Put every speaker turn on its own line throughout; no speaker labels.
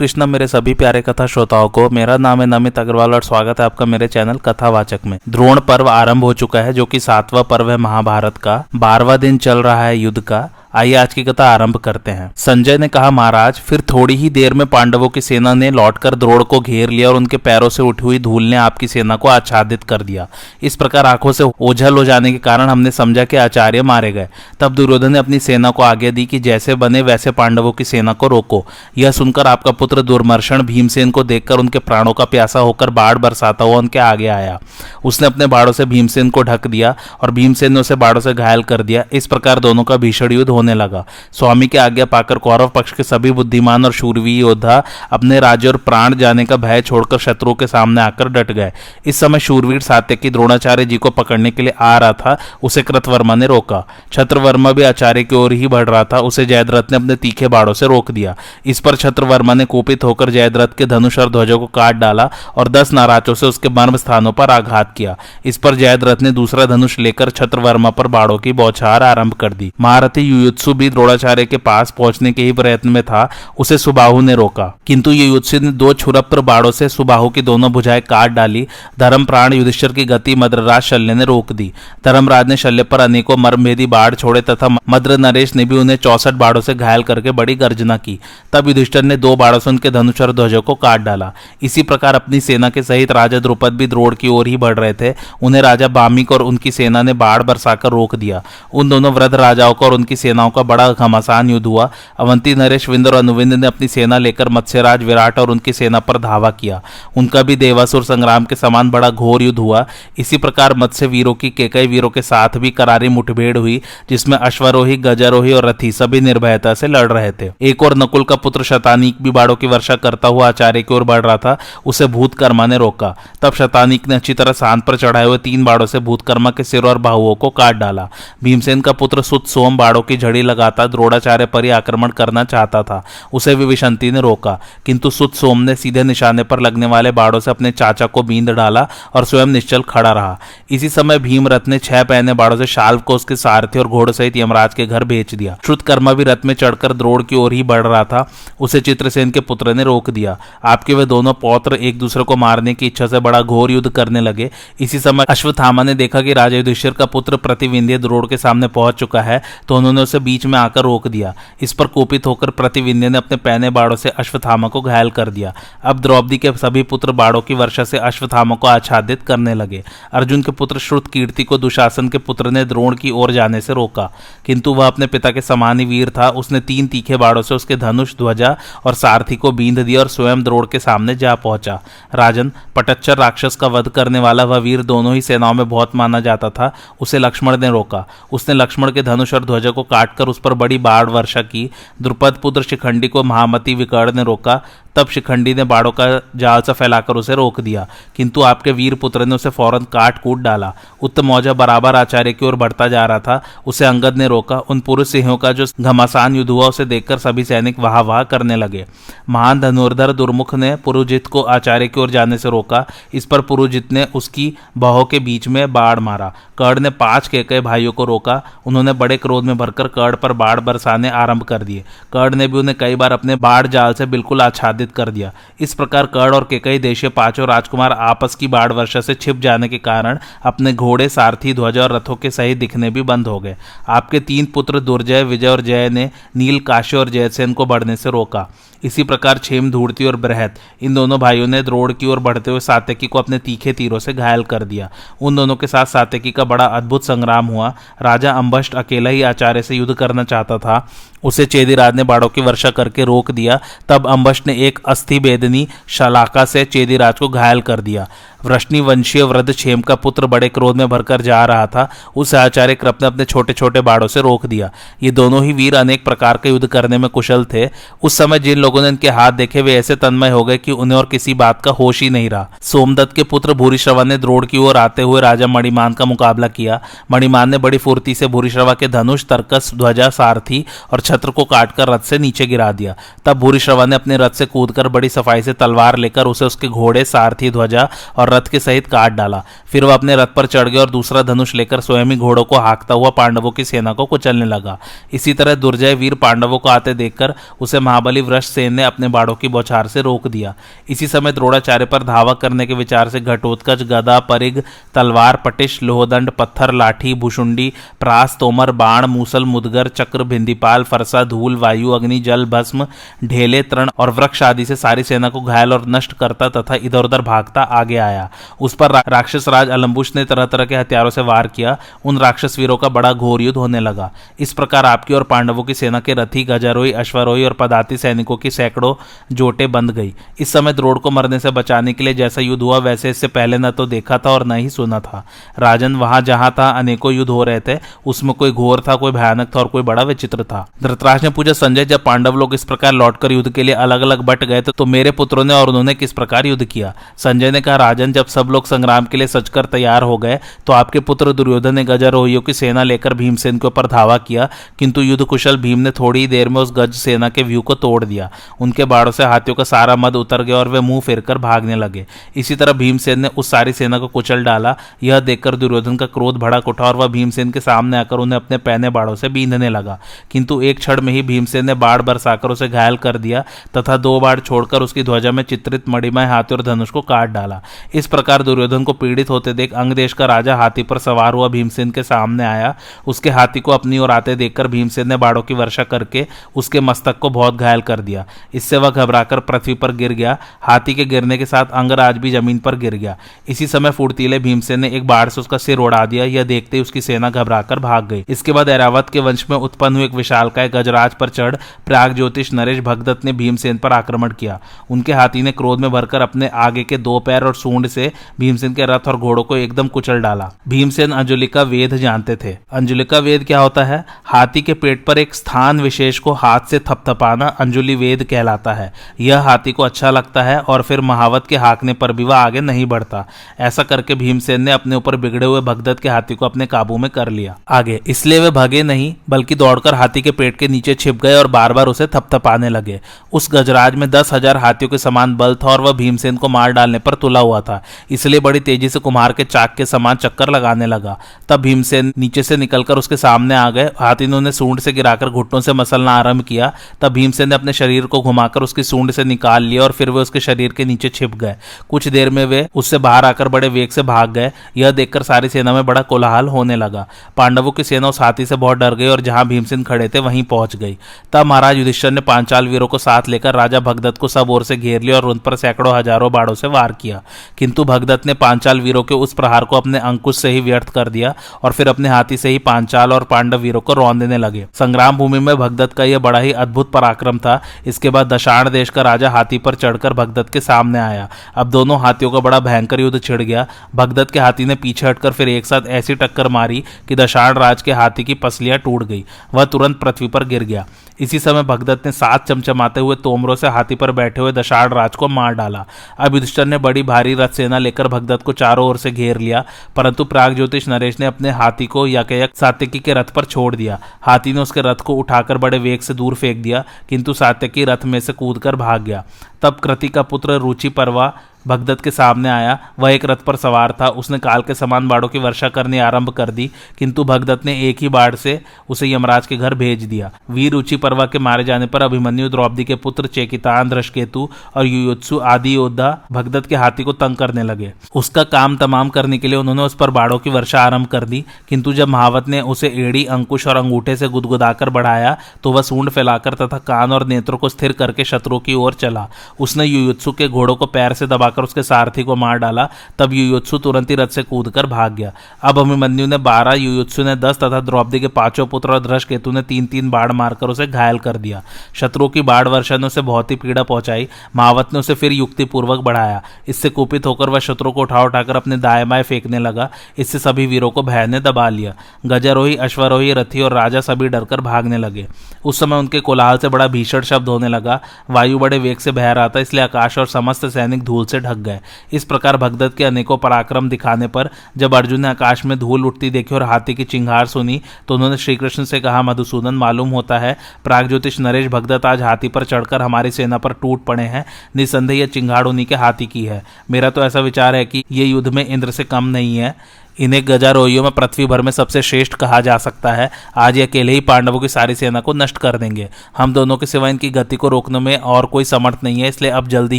कृष्ण मेरे सभी प्यारे कथा श्रोताओं को, मेरा नाम है नमित अग्रवाल और स्वागत है आपका मेरे चैनल कथावाचक में। द्रोण पर्व आरंभ हो चुका है, जो कि सातवां पर्व है महाभारत का। बारवा दिन चल रहा है युद्ध का। आइए आज की कथा आरंभ करते हैं। संजय ने कहा, महाराज, फिर थोड़ी ही देर में पांडवों की सेना ने लौटकर द्रोड़ को घेर लिया और उनके पैरों से उठी हुई धूल ने आपकी सेना को आच्छादित कर दिया। इस प्रकार आँखों से ओझल हो जाने के कारण हमने समझा कि आचार्य मारे गए। तब दुर्योधन ने अपनी सेना को आगे दी कि जैसे बने वैसे पांडवों की सेना को रोको। यह सुनकर आपका पुत्र दुर्मर्शन भीमसेन को देखकर उनके प्राणों का प्यासा होकर बाढ़ बरसाता हुआ उनके आगे आया। उसने अपने बाड़ों से भीमसेन को ढक दिया और भीमसेन ने उसे बाड़ों से घायल कर दिया। इस प्रकार दोनों का भीषण युद्ध होने लगा। स्वामी की आज्ञा पाकर कौरव पक्ष के सभी बुद्धिमान और शूरवीर योद्धा अपने राज्य और प्राण जाने का भय छोड़कर शत्रुओं के सामने आकर डट गए। इस समय शूरवीर सात्यकी द्रोणाचार्य जी को पकड़ने के लिए आ रहा था, उसे कृतवर्मा ने रोका। छत्रवर्मा भी आचार्य की ओर ही बढ़ रहा था, उसे जयद्रथ ने अपने तीखे बाड़ों से रोक दिया। इस पर छत्रवर्मा ने कुपित होकर जयद्रथ के धनुष और ध्वजों को काट डाला और दस नाराजों से उसके मर्म स्थानों पर आघात किया। इस पर जयद्रथ ने दूसरा धनुष लेकर छत्रवर्मा पर बाड़ों की बौछार आरंभ कर दी। महारथी युयुत्सु भी द्रोणाचार्य के पास पहुँचने के ही प्रयत्न में था, उसे सुबाहु ने रोका। किंतु युयुत्सु ने दो छुरप्र बाड़ों से सुबाहु की दोनों भुजाएँ काट डाली धर्म प्राण युधिष्ठर की गति मद्रराज शल्य ने रोक दी। धर्मराज ने शल्य पर अनेकों मर्मभेदी बाढ़ छोड़े तथा मद्र नरेश ने भी उन्हें चौसठ बाड़ों से घायल करके बड़ी गर्जना की। तब युधिष्ठर ने दो बाड़ों से उनके धनुष और ध्वजों को काट डाला। इसी प्रकार अपनी सेना के सहित राजा द्रुपद भी द्रोड़ की ओर ही बढ़ रहे थे। उन्हें राजा बामिक और उनकी सेना ने बाढ़ बरसाकर रोक दिया। उन दोनों वृद्ध राजाओं को और उनकी सेनाओं का बड़ा घमासान युद्ध हुआ। अवंती नरेश विंद और अनुविंद ने अपनी सेना लेकर मत्स्यराज, विराट और उनकी सेना पर धावा किया। उनका भी देवासुर संग्राम के समान बड़ा घोर युद्ध हुआ। इसी प्रकार मत्स्य वीरों की केकई वीरों के साथ भी करारी मुठभेड़ हुई, जिसमें अश्वरोही, गजारोही और रथी सभी निर्भयता से लड़ रहे थे। एक और नकुल का पुत्र शतानिक भी बाड़ों की वर्षा करता हुआ आचार्य की ओर बढ़ रहा था, उसे भूतकर्मा ने रोका। तब शतानिक ने अच्छी तरह सांत पर चढ़ाए हुए तीन बाड़ों से भूतकर्मा के सिर और बाहुओं को काट डाला। भीमसेन का पुत्र सुत सोम बाड़ों की झड़ी लगाता, द्रोणाचार्य पर ही आक्रमण करना चाहता था। उसे विविशंति ने रोका, किंतु सुत सोम ने सीधे निशाने पर लगने वाले बाड़ों से अपने चाचा को बींद डाला और स्वयं निश्चल खड़ा रहा। इसी समय भीमरथ ने छह पहने बाड़ों से शाल्व को उसके सारथी और घोड़े सहित यमराज के घर भेज दिया। श्रुतकर्मा भी रथ में चढ़कर द्रोड़ की ओर ही बढ़ रहा था। उसे चित्रसेन के पुत्र ने रोक दिया। आपके वे दोनों पौत्र एक दूसरे को मारने की इच्छा से बड़ा घोर युद्ध करने लगे। इसी समय अश्वत्थामा ने देखा कि राजा युधिष्ठिर का पुत्र प्रतिविंध्य द्रोड़ के सामने पहुँच चुका है तो उन्होंने उसे बीच में आकर रोक दिया। इस पर कोपित होकर प्रतिविंध्य ने अपने पहने बाड़ों से अश्वत्थामा को घायल कर दिया। अब द्रौपदी के सभी पुत्र बाड़ों की वर्षा से अश्वत्थामा को आच्छादित करने लगे। अर्जुन के पुत्र श्रुत कीर्ति को दुशासन के पुत्र ने द्रोण की ओर जाने से रोका। किंतु वह अपने पिता के समान ही वीर था। उसने तीन तीखे बाड़ों से उसके धनुष, ध्वजा और सारथी को बींद दिया और स्वयं द्रोण के सामने जा पहुँचा। राजन, पटच्चर राक्षस का वध करने वाला वह वीर दोनों ही सेनाओं में बहुत माना जाता था। उसे लक्ष्मण ने रोका। उसने लक्ष्मण के धनुष और ध्वजा को काटकर उस पर बड़ी बाढ़ वर्षा की। द्रुपद पुत्र शिखंडी को महामती विकर्ण ने रोका। तब शिखंडी ने बाड़ों का जाल सा फैलाकर उसे रोक दिया। किंतु आपके वीर पुत्र ने उसे फ़ौरन काट कूट डाला। उत्तम मौजा बराबर आचार्य की ओर बढ़ता जा रहा था। उसे अंगद ने रोका। उन पुरुष सिंहों का जो घमासान युद्ध हुआ, उसे देखकर सभी सैनिक वाह वाह करने लगे। महान धनुर्धर दुर्मुख ने पुरुजित को आचार्य की ओर जाने से रोका। इस पर पुरुजित ने उसकी बहों के बीच में बाढ़ मारा। कर्ण ने पाँच के कई भाइयों को रोका। उन्होंने बड़े क्रोध में भरकर कर्ण पर बाढ़ बरसाने आरंभ कर दिए। कर्ण ने भी उन्हें कई बार अपने बाढ़ जाल से बिल्कुल आच्छादित कर दिया। इस प्रकार कर्ण और केकई देशीय पाँचों राजकुमार आपस की बाढ़ वर्षा से छिप जाने के कारण अपने घोड़े, सारथी, ध्वज और रथों के सही दिखने भी बंद हो गए। आपके तीन पुत्र दुर्जय, विजय और जय ने नील, काशी और जयसेन को बढ़ने से रोका। इसी प्रकार छेम धूड़ती और बृहत इन दोनों भाइयों ने द्रोड़ की ओर बढ़ते हुए सातकी को अपने तीखे तीरों से घायल कर दिया। उन दोनों के साथ सातकी का बड़ा अद्भुत संग्राम हुआ। राजा अंबष्ट अकेला ही आचार्य से युद्ध करना चाहता था। उसे चेदीराज ने बाड़ों की वर्षा करके रोक दिया। तब अंबष्ट ने एक अस्थि बेदनी शलाका से चेदीराज को घायल कर दिया। वृष्णि वंशीय वृद्ध छेम का पुत्र बड़े क्रोध में भरकर जा रहा था। उसे आचार्य कृप ने अपने छोटे छोटे बाड़ों से रोक दिया। ये दोनों ही वीर अनेक प्रकार के युद्ध करने में कुशल थे। उस समय जिन लोगों ने इनके हाथ देखे, वे ऐसे तन्मय हो गए कि उन्हें और किसी बात का होश ही नहीं रहा। सोमदत्त के पुत्र भूरिश्रवा ने द्रोड़ की ओर आते हुए राजा मणिमान का मुकाबला किया। मणिमान ने बड़ी फुर्ती से भूरिश्रवा के धनुष, तर्कस, ध्वजा, सारथी और छत्र को काटकर रथ से नीचे गिरा दिया। तब भूरिश्रवा ने अपने रथ से कूदकर बड़ी सफ़ाई से तलवार लेकर उसे उसके घोड़े, सारथी, ध्वजा और रथ के सहित काट डाला। फिर वह अपने रथ पर चढ़ गया और दूसरा धनुष लेकर स्वयं ही घोड़ों को हाँकता हुआ पांडवों की सेना को कुचलने लगा। इसी तरह दुर्जय वीर पांडवों को आते देखकर उसे महाबली वृक्ष सेन ने अपने बाड़ों की बौछार से रोक दिया। इसी समय द्रोणाचार्य पर धावा करने के विचार से घटोत्कच, गदा परिग तलवार, पटिश, लोहदंड, पत्थर, लाठी, भुषुंडी, प्रास, तोमर, बाण, मूसल, मुदगर, चक्र, भिंदीपाल फरसा धूल, वायु, अग्नि, जल, भस्म, ढेले तृण और वृक्ष आदि से सारी सेना को घायल और नष्ट करता तथा इधर उधर भागता आगे आया। उस पर राक्षस राज अलम्बुश ने तरह तरह के हथियारों से वार किया। उन राक्षस वीरों का बड़ा घोर युद्ध होने लगा। इस प्रकार आपकी और पांडवों की सेना के रथी गजारोही अश्वरोही और पदाती सैनिकों की सैकड़ों जोटे बंद गई। इस समय द्रोड़ को मरने से बचाने के लिए जैसा युद्ध हुआ, वैसे इससे पहले न तो देखा था और न ही सुना था। राजन वहाँ जहाँ था, अनेकों युद्ध हो रहे थे। उसमें कोई घोर था, कोई भयानक था और कोई बड़ा विचित्र था। धृतराज ने पूछा, संजय, जब पांडव लोग इस प्रकार लौटकर युद्ध के लिए अलग अलग बट गए थे तो मेरे पुत्रों ने और उन्होंने किस प्रकार युद्ध किया? संजय ने कहा, राजन, जब सब लोग संग्राम के लिए सचकर तैयार हो गए तो आपके पुत्र दुर्योधन ने गजारोहियों की सेना लेकर भीमसेन के ऊपर धावा किया, किंतु युद्ध कुशल भीम ने थोड़ी ही देर में उस गज सेना के व्यू को तोड़ दिया। उनके बाड़ों से हाथियों का सारा मद उतर गया और वे मुँह फेरकर भागने लगे। इसी तरह भीमसेन ने उस सारी सेना को कुचल डाला। यह देखकर दुर्योधन का क्रोध भड़क उठा और वह भीमसेन के सामने आकर उन्हें अपने पहने बाड़ों से बींधने लगा। किंतु एक क्षण में ही भीमसेन ने बाढ़ बरसाकर उसे घायल कर दिया, तथा दो बाढ़ छोड़कर उसकी ध्वजा में चित्रित मणिमय हाथी और धनुष को काट डाला। इस प्रकार दुर्योधन को पीड़ित होते देख अंग देश का राजा हाथी पर सवार हुआ भीमसेन के सामने आया। उसके हाथी को अपनी ओर आते देखकर भीमसेन ने बाड़ों की वर्षा करके उसके मस्तक को बहुत घायल कर दिया। इससे वह घबराकर पृथ्वी पर गिर गया। हाथी के गिरने के साथ अंगराज भी ज़मीन पर गिर गया। इसी समय फुर्तीले भीमसेन ने एक बाढ़ से उसका सिर उड़ा दिया। यह देखते ही उसकी सेना घबराकर भाग गई। इसके बाद एरावत के वंश में उत्पन्न हुए एक विशालकाय गजराज पर चढ़ प्राग ज्योतिष नरेश भगदत्त ने भीमसेन पर आक्रमण किया। उनके हाथी ने क्रोध में भरकर अपने आगे के दो पैर और सूंड से भीमसेन के रथ और घोड़ों को एकदम कुचल डाला। भीमसेन अंजुलिका वेद जानते थे। अंजुलिका वेद क्या होता है? हाथी के पेट पर एक स्थान विशेष को हाथ से थपथपाना अंजुलि वेद कहलाता है। यह हाथी को अच्छा लगता है और फिर महावत के हाकने पर भी वह आगे नहीं बढ़ता। ऐसा करके भीमसेन ने अपने ऊपर बिगड़े हुए भगदत्त के हाथी को अपने काबू में कर लिया। आगे, इसलिए वे भगे नहीं, बल्कि दौड़कर हाथी के पेट के नीचे छिप गए और बार बार उसे थपथपाने लगे। उस गजराज में दस हज़ार हाथियों के समान बल था और वह भीमसेन को मार डालने पर तुला हुआ था। इसलिए बड़ी तेज़ी से कुम्हार के चाक के समान चक्कर लगाने लगा। तब भीमसेन नीचे से निकलकर उसके सामने आ गए। हाथी ने सूंड से गिराकर घुटनों से मसलना आरंभ किया। तब भीमसेन ने अपने शरीर को घुमाकर उसकी सूंड से निकाल लिया और फिर वे उसके शरीर के नीचे छिप गए। कुछ देर में वे उससे बाहर आकर बड़े वेग से भाग गए। यह देखकर सारी सेना में बड़ा कोलाहल होने लगा। पांडवों की सेना उस हाथी से बहुत डर गई और जहाँ भीमसेन खड़े थे, वहीं पहुँच गई। तब महाराज युधिष्ठर ने पांचाल वीरों को साथ लेकर राजा भगदत्त को सब ओर से घेर लिया और उन पर सैकड़ों हज़ारों बाड़ों से वार किया। किंतु भगदत्त ने पांचाल वीरों के उस प्रहार को अपने अंकुश से ही व्यर्थ कर दिया और फिर अपने हाथी से ही पांचाल और पांडव वीरों को रौन देने लगे। संग्राम भूमि में भगदत्त का यह बड़ा ही अद्भुत पराक्रम था। इसके बाद दशाण देश का राजा हाथी पर चढ़कर भगदत्त के सामने आया। अब दोनों हाथियों का बड़ा भयंकर युद्ध छिड़ गया। भगदत्त के हाथी ने पीछे हटकर फिर एक साथ ऐसी टक्कर मारी कि दशाण राज के हाथी की पसलियाँ टूट गई। वह तुरंत पृथ्वी पर गिर गया। इसी समय भगदत्त ने सात चमचमाते हुए तोमरों से हाथी पर बैठे हुए दशाड़ राज को मार डाला। अब युधिष्ठर ने बड़ी भारी रथ सेना लेकर भगदत्त को चारों ओर से घेर लिया, परंतु प्राग ज्योतिष नरेश ने अपने हाथी को यकयक सात्यकी के रथ पर छोड़ दिया। हाथी ने उसके रथ को उठाकर बड़े वेग से दूर फेंक दिया, किंतु सात्यकी रथ में से कूद भाग गया। तब कृति का पुत्र रुचि परवा भगदत्त के सामने आया। वह एक रथ पर सवार था। उसने काल के समान बाड़ों की वर्षा करनी आरंभ कर दी, किंतु भगदत्त ने एक ही बाढ़ से उसे यमराज के घर भेज दिया। वीर रुचि पर्वा के मारे जाने पर अभिमन्यु, द्रौपदी के पुत्र चेकितान, धृषकेतु और युयुत्सु आदि योद्धा भगदत्त के हाथी को तंग करने लगे। उसका काम तमाम करने के लिए उन्होंने उस पर बाड़ों की वर्षा आरंभ कर दी, किंतु जब महावत ने उसे एड़ी, अंकुश और अंगूठे से गुदगुदाकर बढ़ाया तो वह सूंड फैलाकर तथा कान और नेत्रों को स्थिर करके शत्रुओं की ओर चला। उसने युयुत्सु के घोड़ों को पैर से दबाकर उसके सारथी को मार डाला, तब युयुत्सु तुरंत ही रथ से कूदकर भाग गया। अब अभिमन्यु ने बारह, युयुत्सु ने दस तथा द्रौपदी के पाँचों पुत्र और ध्रश केतु ने तीन तीन बाढ़ मारकर उसे घायल कर दिया। शत्रुओं की बाढ़ वर्षा ने उसे बहुत ही पीड़ा पहुंचाई महावत ने उसे फिर युक्तिपूर्वक बढ़ाया। इससे कुपित होकर वह शत्रु को उठा उठाकर अपने दाएँ बाएँ फेंकने लगा। इससे सभी वीरों को भय ने दबा लिया। गजारोही, अश्वरोही, रथी और राजा सभी डरकर भागने लगे। उस समय उनके कोलाहल से बड़ा भीषण शब्द होने लगा। वायु बड़े वेग से बह रहा था इसलिए आकाश और समस्त सैनिक धूल से ढक गए। इस प्रकार भगदत्त के अनेकों पराक्रम दिखाने पर जब अर्जुन ने आकाश में धूल उठती देखी और हाथी की चिंगार सुनी तो उन्होंने श्रीकृष्ण से कहा, मधुसूदन, मालूम होता है प्राग नरेश भगदत्त आज हाथी पर चढ़कर हमारी सेना पर टूट पड़े हैं। निसंदेह यह चिंगाड़ उन्हीं के हाथी की है। मेरा तो ऐसा विचार है कि ये युद्ध में इंद्र से कम नहीं है। इन्हें गजारोहियों में पृथ्वी भर में सबसे श्रेष्ठ कहा जा सकता है। आज ये अकेले ही पांडवों की सारी सेना को नष्ट कर देंगे। हम दोनों के सिवा इनकी गति को रोकने में और कोई समर्थ नहीं है, इसलिए अब जल्दी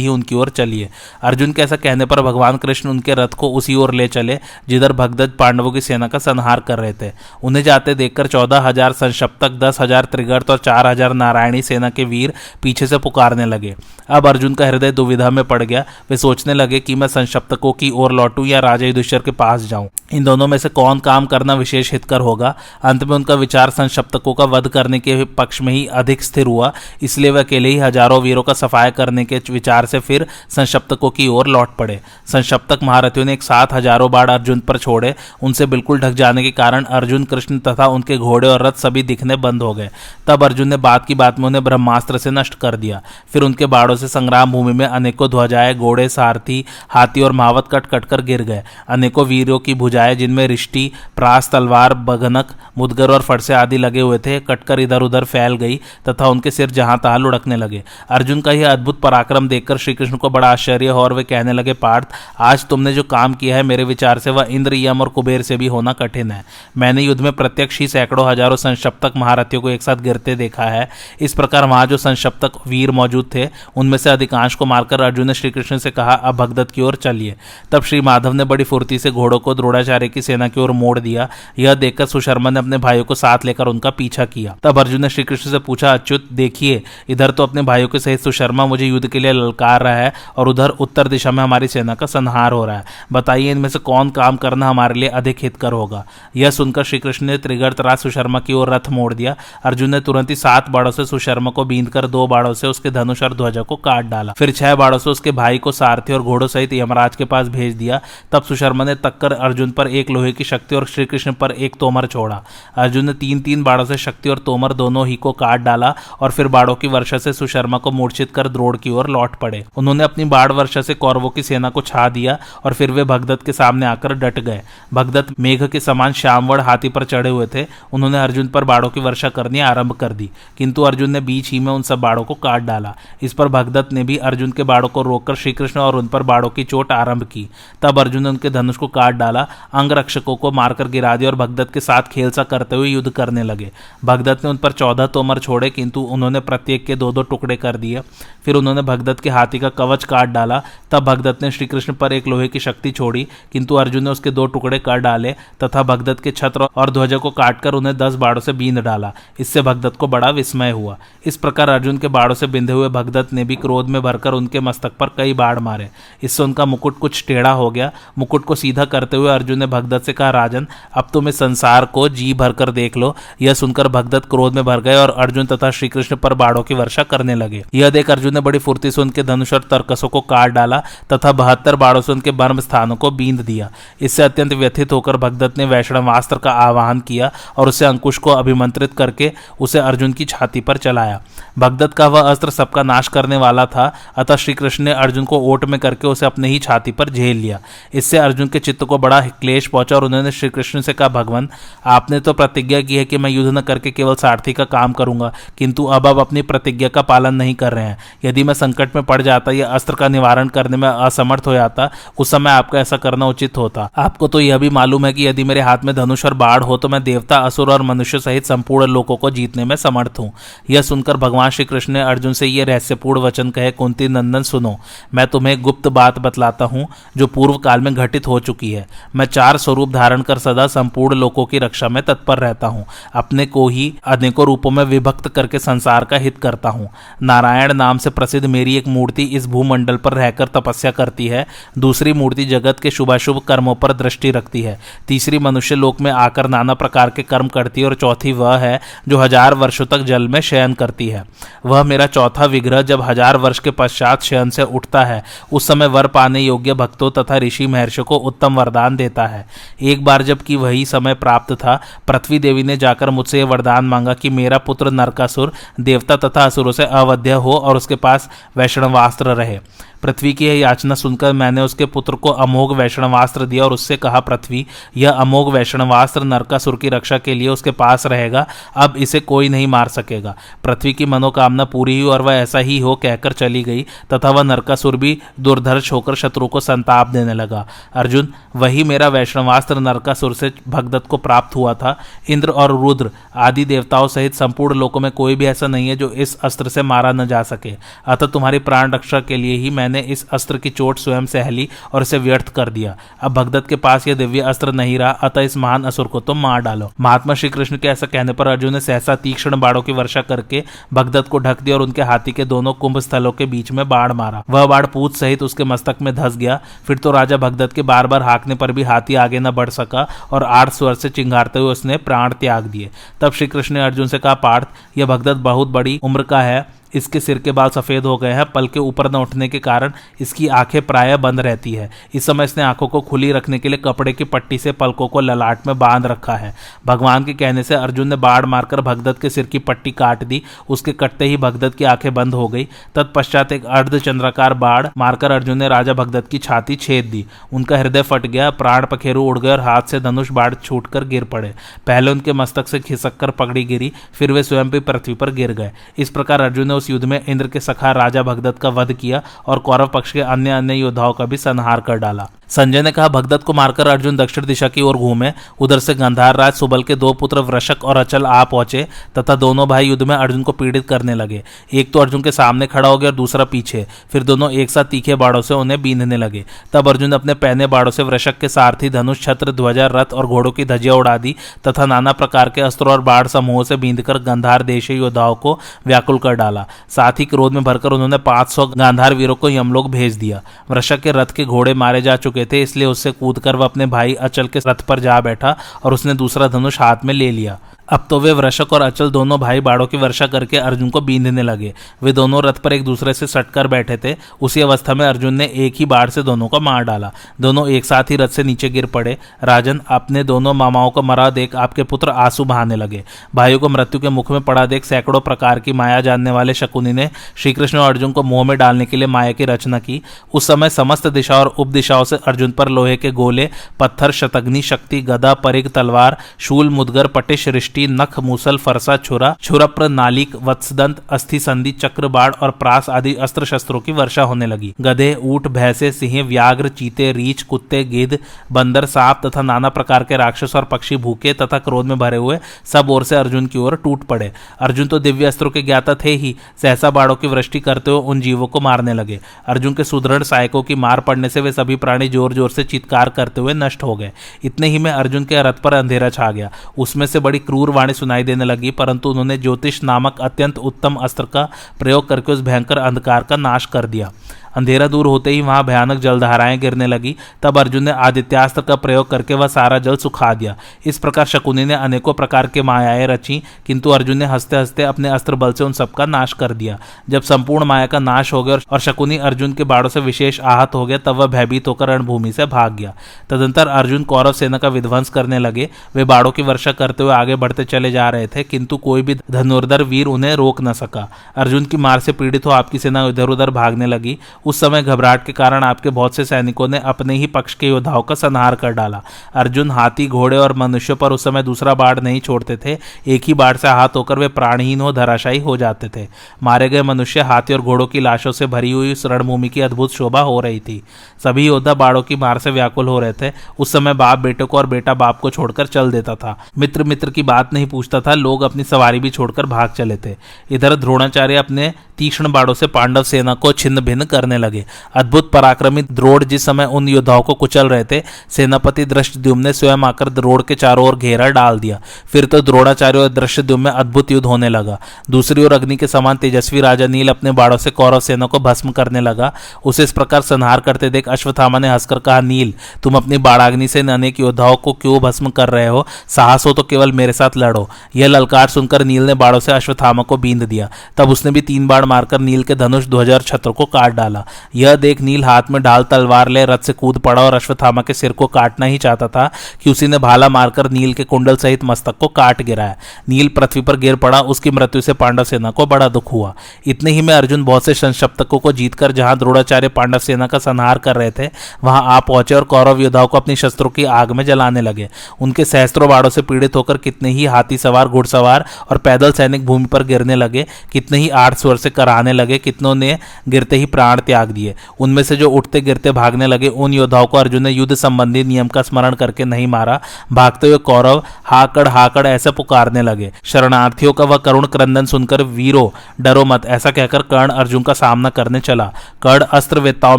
ही उनकी ओर चलिए। अर्जुन के ऐसा कहने पर भगवान कृष्ण उनके रथ को उसी ओर ले चले, जिधर भगदत्त पांडवों की सेना का संहार कर रहे थे। उन्हें जाते देखकर चौदह हज़ार संशप्तक दस हज़ार त्रिगर्त और चार हज़ार नारायणी सेना के वीर पीछे से पुकारने लगे। अब अर्जुन का हृदय दुविधा में पड़ गया। वे सोचने लगे कि मैं संशप्तकों की ओर लौटूं या राजा युधिष्ठर के पास जाऊँ। इन दोनों में से कौन काम करना विशेष हितकर होगा? अंत में उनका विचार संशप्तकों का वध करने के पक्ष में ही अधिक स्थिर हुआ। इसलिए वे अकेले ही हज़ारों वीरों का सफाया करने के विचार से फिर संशप्तकों की ओर लौट पड़े। संशप्तक महारथियों ने एक साथ हज़ारों बाढ़ अर्जुन पर छोड़े। उनसे बिल्कुल ढक जाने के कारण अर्जुन, कृष्ण तथा उनके घोड़े और रथ सभी दिखने बंद हो गए। तब अर्जुन ने बात की बात में उन्हें ब्रह्मास्त्र से नष्ट कर दिया। फिर उनके बाड़ों से संग्राम भूमि में अनेकों ध्वजाएँ, घोड़े, सारथी, हाथी और महावत कट कट कर गिर गए। अनेकों वीरों की भुजाएँ जिनमें रिश्ती, प्रास, तलवार, बगनक, मुदगर और फरसे आदि लगे हुए थे, कटकर इधर उधर फैल गई तथा उनके सिर जहाँ तहां लुढ़कने लगे। अर्जुन का यह अद्भुत पराक्रम देखकर श्रीकृष्ण को बड़ा आश्चर्य हो और वे कहने लगे, पार्थ, आज तुमने जो काम किया है, मेरे विचार से वह इंद्र यम और कुबेर से भी होना कठिन है। मैंने युद्ध में प्रत्यक्ष ही सैकड़ों हज़ारों संशप्तक महारथियों को एक साथ गिरते देखा है। इस प्रकार वहाँ जो संशप्तक वीर मौजूद थे, उनमें से अधिकांश को मारकर अर्जुन ने श्रीकृष्ण से कहा, अब भगदत्त की ओर चलिए। तब श्री माधव ने बड़ी फुर्ती से घोड़ों को द्रोणाचार्य की सेना की ओर मोड़ दिया। यह देखकर सुशर्मा ने अपने भाइयों को साथ लेकर उनका पीछा किया। तब अर्जुन ने श्रीकृष्ण से पूछा, अच्युत, देखिए, इधर तो अपने भाइयों के सहित सुशर्मा मुझे युद्ध के लिए ललकार रहा है और उधर उत्तर दिशा में हमारी सेना का संहार हो रहा है। बताइए, इनमें से कौन काम करना हमारे लिए अधिक हितकर होगा? यह सुनकर श्रीकृष्ण ने त्रिगर्त राज सुशर्मा की ओर रथ मोड़ दिया। अर्जुन ने तुरंत ही सात बाड़ों से सुशर्मा को बींद दो बाड़ों से उसके धनुष और ध्वजा को काट डाला। फिर छह बाड़ों से उसके भाई को सारथी और घोड़ों सहित यमराज के पास भेज दिया। तब सुशर्मा ने तक्कर अर्जुन पर एक लोहे की शक्ति और श्री कृष्ण पर एक तोमर छोड़ा। अर्जुन ने तीन तीन बाड़ों से शक्ति और तोमर दोनों ही को काट डाला और फिर बाड़ों की वर्षा से सुशर्मा को मूर्छित कर द्रोड़ की ओर लौट पड़े। उन्होंने अपनी बाढ़ वर्षा से कौरवों की सेना को छा दिया और फिर वे भगदत्त के सामने आकर डट गए। भगदत्त मेघ के समान श्यामवड़ हाथी पर चढ़े हुए थे। उन्होंने अर्जुन पर बाड़ों की वर्षा करनी आरंभ कर दी। किंतु अर्जुन ने बीच ही में उन सब बाड़ों को काट डाला। इस पर भगदत्त ने भी अर्जुन के बाड़ों को रोककर श्रीकृष्ण और उन पर बाड़ों की चोट आरंभ की। तब अर्जुन ने उनके धनुष को काट डाला अंग रक्षकों को मारकर गिरा दिया और भगदत्त के साथ खेल सा करते हुए युद्ध करने लगे। भगदत्त ने उन पर चौदह तोमर छोड़े, किंतु उन्होंने प्रत्येक के दो दो टुकड़े कर दिए। फिर उन्होंने भगदत्त के हाथी का कवच काट डाला। तब भगदत्त ने श्रीकृष्ण पर एक लोहे की शक्ति छोड़ी, किंतु अर्जुन ने उसके दो टुकड़े कर डाले तथा भगदत्त के छत्र और ध्वजा को काटकर उन्हें दस बाड़ों से बींद डाला। इससे भगदत्त को बड़ा विस्मय हुआ। इस प्रकार अर्जुन के बाड़ों से बिंधे हुए भगदत्त ने भी क्रोध में भरकर उनके मस्तक पर कई बाढ़ मारे। इससे उनका मुकुट कुछ टेढ़ा हो गया। मुकुट को सीधा करते हुए अर्जुन ने भगदत्त से कहा, राजन, अब तुम इस संसार को जी भरकर देख लो। यह सुनकर भगदत्त क्रोध में भर गए और अर्जुन तथा श्री कृष्ण पर बाड़ों की वर्षा करने लगे। यह देख अर्जुन ने बड़ी फुर्ती से उनके धनुष और तर्कसों को काट डाला तथा बहत्तर बाड़ों से उनके बर्म स्थानों को बींद दिया। इससे अत्यंत व्यथित होकर भगदत्त ने वैष्णवास्त्र का आह्वान किया और उसे अंकुश को अभिमंत्रित करके उसे अर्जुन की छाती पर चलाया। भगदत्त का वह अस्त्र सबका नाश करने वाला था, अतः श्रीकृष्ण ने अर्जुन को ओट में करके उसे अपने ही छाती पर झेल लिया। इससे अर्जुन के चित्त को बड़ा क्लेश पहुँचा और उन्होंने श्री कृष्ण से कहा, भगवान, आपने तो प्रतिज्ञा की है कि मैं युद्ध न करके केवल सारथी का काम करूँगा, किंतु अब अब अपनी प्रतिज्ञा का पालन नहीं कर रहे हैं। यदि मैं संकट में पड़ जाता, या अस्त्र का निवारण करने में असमर्थ हो जाता, उस समय आपका ऐसा करना उचित होता। आपको तो यह भी मालूम है कि यदि मेरे हाथ में धनुष और बाढ़ हो तो मैं देवता, असुर और मनुष्य सहित संपूर्ण लोगों को जीतने में समर्थ हूँ। यह सुनकर भगवान श्री कृष्ण ने अर्जुन से यह रहस्यपूर्ण वचन कहे, कुंती नंदन, सुनो, मैं तुम्हें गुप्त बात बतलाता हूँ, जो पूर्व काल में घटित हो चुकी है। मैं चार स्वरूप धारण कर सदा संपूर्ण लोगों की रक्षा में तत्पर रहता हूँ। अपने को ही अनेकों रूपों में विभक्त करके संसार का हित करता हूँ। नारायण नाम से प्रसिद्ध मेरी एक मूर्ति इस भूमंडल पर रहकर तपस्या करती है। दूसरी मूर्ति जगत के शुभाशुभ कर्मों पर दृष्टि रखती है। तीसरी मनुष्य लोक में आकर नाना प्रकार के कर्म करती है और चौथी वह है जो हज़ार वर्षों तक जल में शयन करती है। वह मेरा चौथा विग्रह जब हज़ार वर्ष के पश्चात शयन से उठता है, उस समय वर पाने योग्य भक्तों तथा ऋषि महर्षियों को उत्तम वरदान देता कहता है। एक बार जबकि वही समय प्राप्त था, पृथ्वी देवी ने जाकर मुझसे यह वरदान मांगा कि मेरा पुत्र नरकासुर देवता तथा असुरों से अवध्य हो और उसके पास वैष्णवास्त्र रहे। पृथ्वी की यह याचना सुनकर मैंने उसके पुत्र को अमोघ वैष्णवास्त्र दिया और उससे कहा, पृथ्वी, यह अमोघ वैष्णवास्त्र नरकासुर की रक्षा के लिए उसके पास रहेगा। अब इसे कोई नहीं मार सकेगा। पृथ्वी की मनोकामना पूरी हुई और वह ऐसा ही हो कहकर चली गई, तथा वह नरकासुर भी दुर्धर्ष होकर शत्रु को संताप देने लगा। अर्जुन, वही मेरा वैष्णवास्त्र नरकासुर से भगदत्त को प्राप्त हुआ था। इंद्र और रुद्र आदि देवताओं सहित संपूर्ण लोकों में कोई भी ऐसा नहीं है जो इस अस्त्र से मारा न जा सके। अतः तुम्हारी प्राण रक्षा के लिए ही मैंने मैंने इस अस्त्र की चोट स्वयं सहली और इसे व्यर्थ कर दिया। अब भगदत्त के पास यह दिव्य अस्त्र नहीं रहा, अतः इस महान असुर को तुम मार डालो। महात्मा श्री कृष्ण के ऐसा कहने पर अर्जुन ने सहसा तीक्ष्ण बाड़ों की वर्षा करके भगदत्त को ढक दिया और उनके हाथी के दोनों कुंभ स्थलों के बीच में बाढ़ मारा। वह बाढ़ पूछ सहित उसके मस्तक में धस गया। फिर तो राजा भगदत्त के बार बार हाकने पर भी हाथी आगे न बढ़ सका और आठ स्वर से चिंगारते हुए उसने प्राण त्याग दिए। तब श्री कृष्ण ने अर्जुन से कहा, पार्थ, यह भगदत्त बहुत बड़ी उम्र का है। इसके सिर के बाल सफ़ेद हो गए हैं, पल के ऊपर न उठने के कारण इसकी आँखें प्राय बंद रहती है। इस समय इसने आँखों को खुली रखने के लिए कपड़े की पट्टी से पलकों को ललाट में बाँध रखा है। भगवान के कहने से अर्जुन ने बाढ़ मारकर भगदत्त के सिर की पट्टी काट दी, उसके कटते ही भगदत्त की आँखें बंद हो गई। तत्पश्चात एक अर्धचंद्राकार बाढ़ मारकर अर्जुन ने राजा भगदत्त की छाती छेद दी। उनका हृदय फट गया, प्राण पखेरु उड़ गए और हाथ से धनुष बाढ़ छूटकर गिर पड़े। पहले उनके मस्तक से खिसक कर पगड़ी गिरी, फिर वे स्वयं भी पृथ्वी पर गिर गए। इस प्रकार अर्जुन ने उस युद्ध में इंद्र के सखा राजा भगदत्त का वध किया और कौरव पक्ष के अन्य अन्य योद्धाओं का भी संहार कर डाला। संजय ने कहा, भगदत्त को मारकर अर्जुन दक्षिण दिशा की ओर घूमे। उधर से गंधार राज सुबल के दो पुत्र वृषक और अचल आ पहुँचे, तथा दोनों भाई युद्ध में अर्जुन को पीड़ित करने लगे। एक तो अर्जुन के सामने खड़ा हो गया और दूसरा पीछे। फिर दोनों एक साथ तीखे बाड़ों से उन्हें बीनने लगे। तब अर्जुन अपने पहने बाड़ों से वृषक के सारथी धनुष, छत्र, ध्वजा, रथ और घोड़ों की धजिया उड़ा दी, तथा नाना प्रकार के अस्त्रों और बाढ़ समूहों से बींधकर गंधार देशी योद्धाओं को व्याकुल कर डाला। साथ ही क्रोध में भरकर उन्होंने पाँच सौ गांधार वीरों को यमलोक भेज दिया। वृषक के रथ के घोड़े मारे जा चुके थे, इसलिए उससे कूद कर वह अपने भाई अचल के रथ पर जा बैठा और उसने दूसरा धनुष हाथ में ले लिया। अब तो वे वृषक और अचल दोनों भाई बाड़ों की वर्षा करके अर्जुन को बींधने लगे। वे दोनों रथ पर एक दूसरे से सटकर बैठे थे। उसी अवस्था में अर्जुन ने एक ही बाढ़ से दोनों को मार डाला। दोनों एक साथ ही रथ से नीचे गिर पड़े। राजन अपने दोनों मामाओं को मरा देख आपके पुत्र आँसू बहाने लगे। भाइयों को मृत्यु के मुख में पड़ा देख सैकड़ों प्रकार की माया जानने वाले शकुनी ने श्रीकृष्ण और अर्जुन को मुँह में डालने के लिए माया की रचना की। उस समय समस्त दिशा और उप दिशाओं से अर्जुन पर लोहे के गोले, पत्थर, शतग्नि, शक्ति, गदा परिग तलवार, शूल, मुदगर पटिश रिष्टि दृष्टि नख, मूसल, फरसा, छुरा, छुरप्र, नालिक, वत्सदंत, अस्थि संधि चक्र बाढ़ और प्रास आदि अस्त्र शस्त्रों की वर्षा होने लगी। गधे, ऊट, भैंसे, सिंह, व्याघ्र, चीते, रीछ, कुत्ते, गिद्ध, बंदर, सांप तथा नाना प्रकार के राक्षस और पक्षी भूखे तथा क्रोध में भरे हुए सब ओर से अर्जुन की ओर टूट पड़े। अर्जुन तो दिव्य अस्त्रों के ज्ञाता थे ही, सहसा बाढ़ों की वृष्टि करते हुए उन जीवों को मारने लगे। अर्जुन के सुदृढ़ सहायकों की मार पड़ने से वे सभी प्राणी ज़ोर ज़ोर से चित्कार करते हुए नष्ट हो गए। इतने ही में अर्जुन के रथ पर अंधेरा छा गया। उसमें से बड़ी क्रूर वाणी सुनाई देने लगी, परंतु उन्होंने ज्योतिष नामक अत्यंत उत्तम अस्त्र का प्रयोग करके उस भयंकर अंधकार का नाश कर दिया। अंधेरा दूर होते ही वहाँ भयानक जलधाराएँ गिरने लगी। तब अर्जुन ने आदित्यास्त्र का प्रयोग करके वह सारा जल सुखा दिया। इस प्रकार शकुनी ने अनेकों प्रकार के मायाएँ रची, किंतु अर्जुन ने हँसते हँसते अपने अस्त्र बल से उन सबका नाश कर दिया। जब संपूर्ण माया का नाश हो गया और शकुनी अर्जुन के बाड़ों से विशेष आहत हो गया, तब वह भयभीत होकर रणभूमि से भाग गया। तदंतर अर्जुन कौरव सेना का विध्वंस करने लगे। वे बाड़ों की वर्षा करते हुए आगे बढ़ते चले जा रहे थे, किंतु कोई भी धनुर्धर वीर उन्हें रोक न सका। अर्जुन की मार से पीड़ित हो आपकी सेना इधर उधर भागने लगी उस समय घबराहट के कारण आपके बहुत से सैनिकों ने अपने ही पक्ष के योद्धाओं का संहार कर डाला। अर्जुन हाथी, घोड़े और मनुष्यों पर उस समय दूसरा बाढ़ नहीं छोड़ते थे, एक ही बाढ़ से हाथ होकर वे प्राणहीन हो धराशायी हो जाते थे। मारे गए मनुष्य हाथी और घोड़ों की लाशों से भरी हुई उस रणभूमि की अद्भुत शोभा हो रही थी। सभी योद्धा बाढ़ों की मार से व्याकुल हो रहे थे। उस समय बाप बेटे को और बेटा बाप को छोड़कर चल देता था। मित्र मित्र की बात नहीं पूछता था, लोग अपनी सवारी भी छोड़कर भाग चले थे। इधर द्रोणाचार्य अपने तीक्ष्ण बाड़ों से पांडव सेना को छिन्न भिन्न करने लगे। अद्भुत पराक्रमी द्रोड़ जिस समय उन योद्धाओं को कुचल रहे थे, सेनापति दृष्टद्युम ने स्वयं आकर द्रोड़ के चारों ओर घेरा डाल दिया। फिर तो द्रोणाचार्य और दृष्टद्युम में अद्भुत युद्ध होने लगा। दूसरी ओर अग्नि के समान तेजस्वी राजा नील अपने बाड़ों से कौरव सेना को भस्म करने लगा। उसे इस प्रकार संहार करते देख अश्वथामा ने हंसकर कहा, नील, तुम अपनी बाड़ाग्नि से अनेक योद्धाओं को क्यों भस्म कर रहे हो? साहस हो तो केवल मेरे साथ लड़ो। यह ललकार सुनकर नील ने बाड़ों से अश्वथामा को बींद दिया। तब उसने भी तीन बाढ़ मारकर नील के धनुष ध्वज और छत्र को काट डाला। लगा यह देख नील हाथ में ढाल तलवार ले, रथ से कूद पड़ा और अश्वत्थामा के सिर को काटना ही चाहता था कि उसी ने भाला मारकर नील के कुंडल सहित मस्तक को काट गिराया। नील पृथ्वी पर गिर पड़ा, उसकी मृत्यु से पांडव सेना को बड़ा दुख हुआ। इतने ही में अर्जुन बहुत से संशप्तकों को जीतकर जहाँ द्रोणाचार्य पांडव सेना का संहार कर रहे थे, वहाँ आ पहुँचे और कौरव योद्धाओं को अपनी शस्त्रों की आग में जलाने लगे। उनके सहस्त्रों बाड़ों से पीड़ित होकर कितने ही हाथी सवार, घुड़सवार और पैदल सैनिक भूमि पर गिरने लगे, कितने ही आठ स्वर से कराने लगे, कितनों ने गिरते ही प्राण त्याग दिए। उनमें से जो उठते गिरते भागने लगे, उन योद्धाओं को अर्जुन ने युद्ध संबंधी नियम का स्मरण करके नहीं मारा। भागते हुए कौरव हाकड़ हाकड़ ऐसे पुकारने लगे। शरणार्थियों का वह करुण क्रंदन सुनकर, वीरो, डरो मत, ऐसा कहकर कर्ण अर्जुन का सामना करने चला। कर्ण अस्त्र वेताओं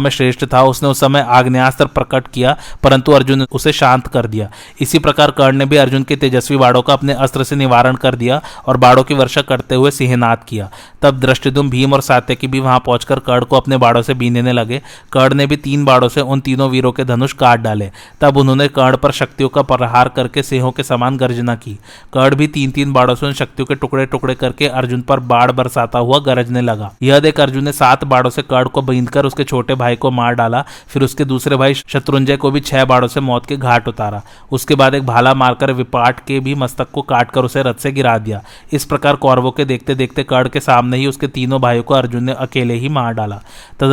में श्रेष्ठ था, उसने उस समय आग्नेस्त्र प्रकट किया, परंतु अर्जुन ने उसे शांत कर दिया। इसी प्रकार कर्ण ने भी अर्जुन के तेजस्वी बाड़ों का अपने अस्त्र से निवारण कर दिया और बाड़ों की वर्षा करते हुए सिंहनाद किया। तब दृष्टिदुम भीम और सात्यकी भी वहाँ पहुंचकर कर्ण को अपने बाड़ों से बीनने लगे। कर्ण ने भी तीन बाड़ों से उन तीनों वीरों के धनुष काट डाले। तब उन्होंने कर्ण पर शक्तियों का प्रहार करके सिंहों के समान गर्जना की। कर्ण भी तीन तीन बाड़ों से उन शक्तियों के टुकड़े टुकड़े करके अर्जुन पर बाढ़ बरसाता हुआ गरजने लगा। यह देख अर्जुन ने सात बाड़ों से कर्ण को बींदकर उसके छोटे भाई को मार डाला। फिर उसके दूसरे भाई शत्रुंजय को भी छह बाड़ों से मौत के घाट उतारा। उसके बाद एक भाला मारकर विपाट के भी मस्तक को काटकर उसे रथ से गिरा दिया। इस प्रकार कौरवों के देखते देखते कर्ण के सामने ही उसके तीनों भाइयों को अर्जुन ने अकेले ही मार डाला।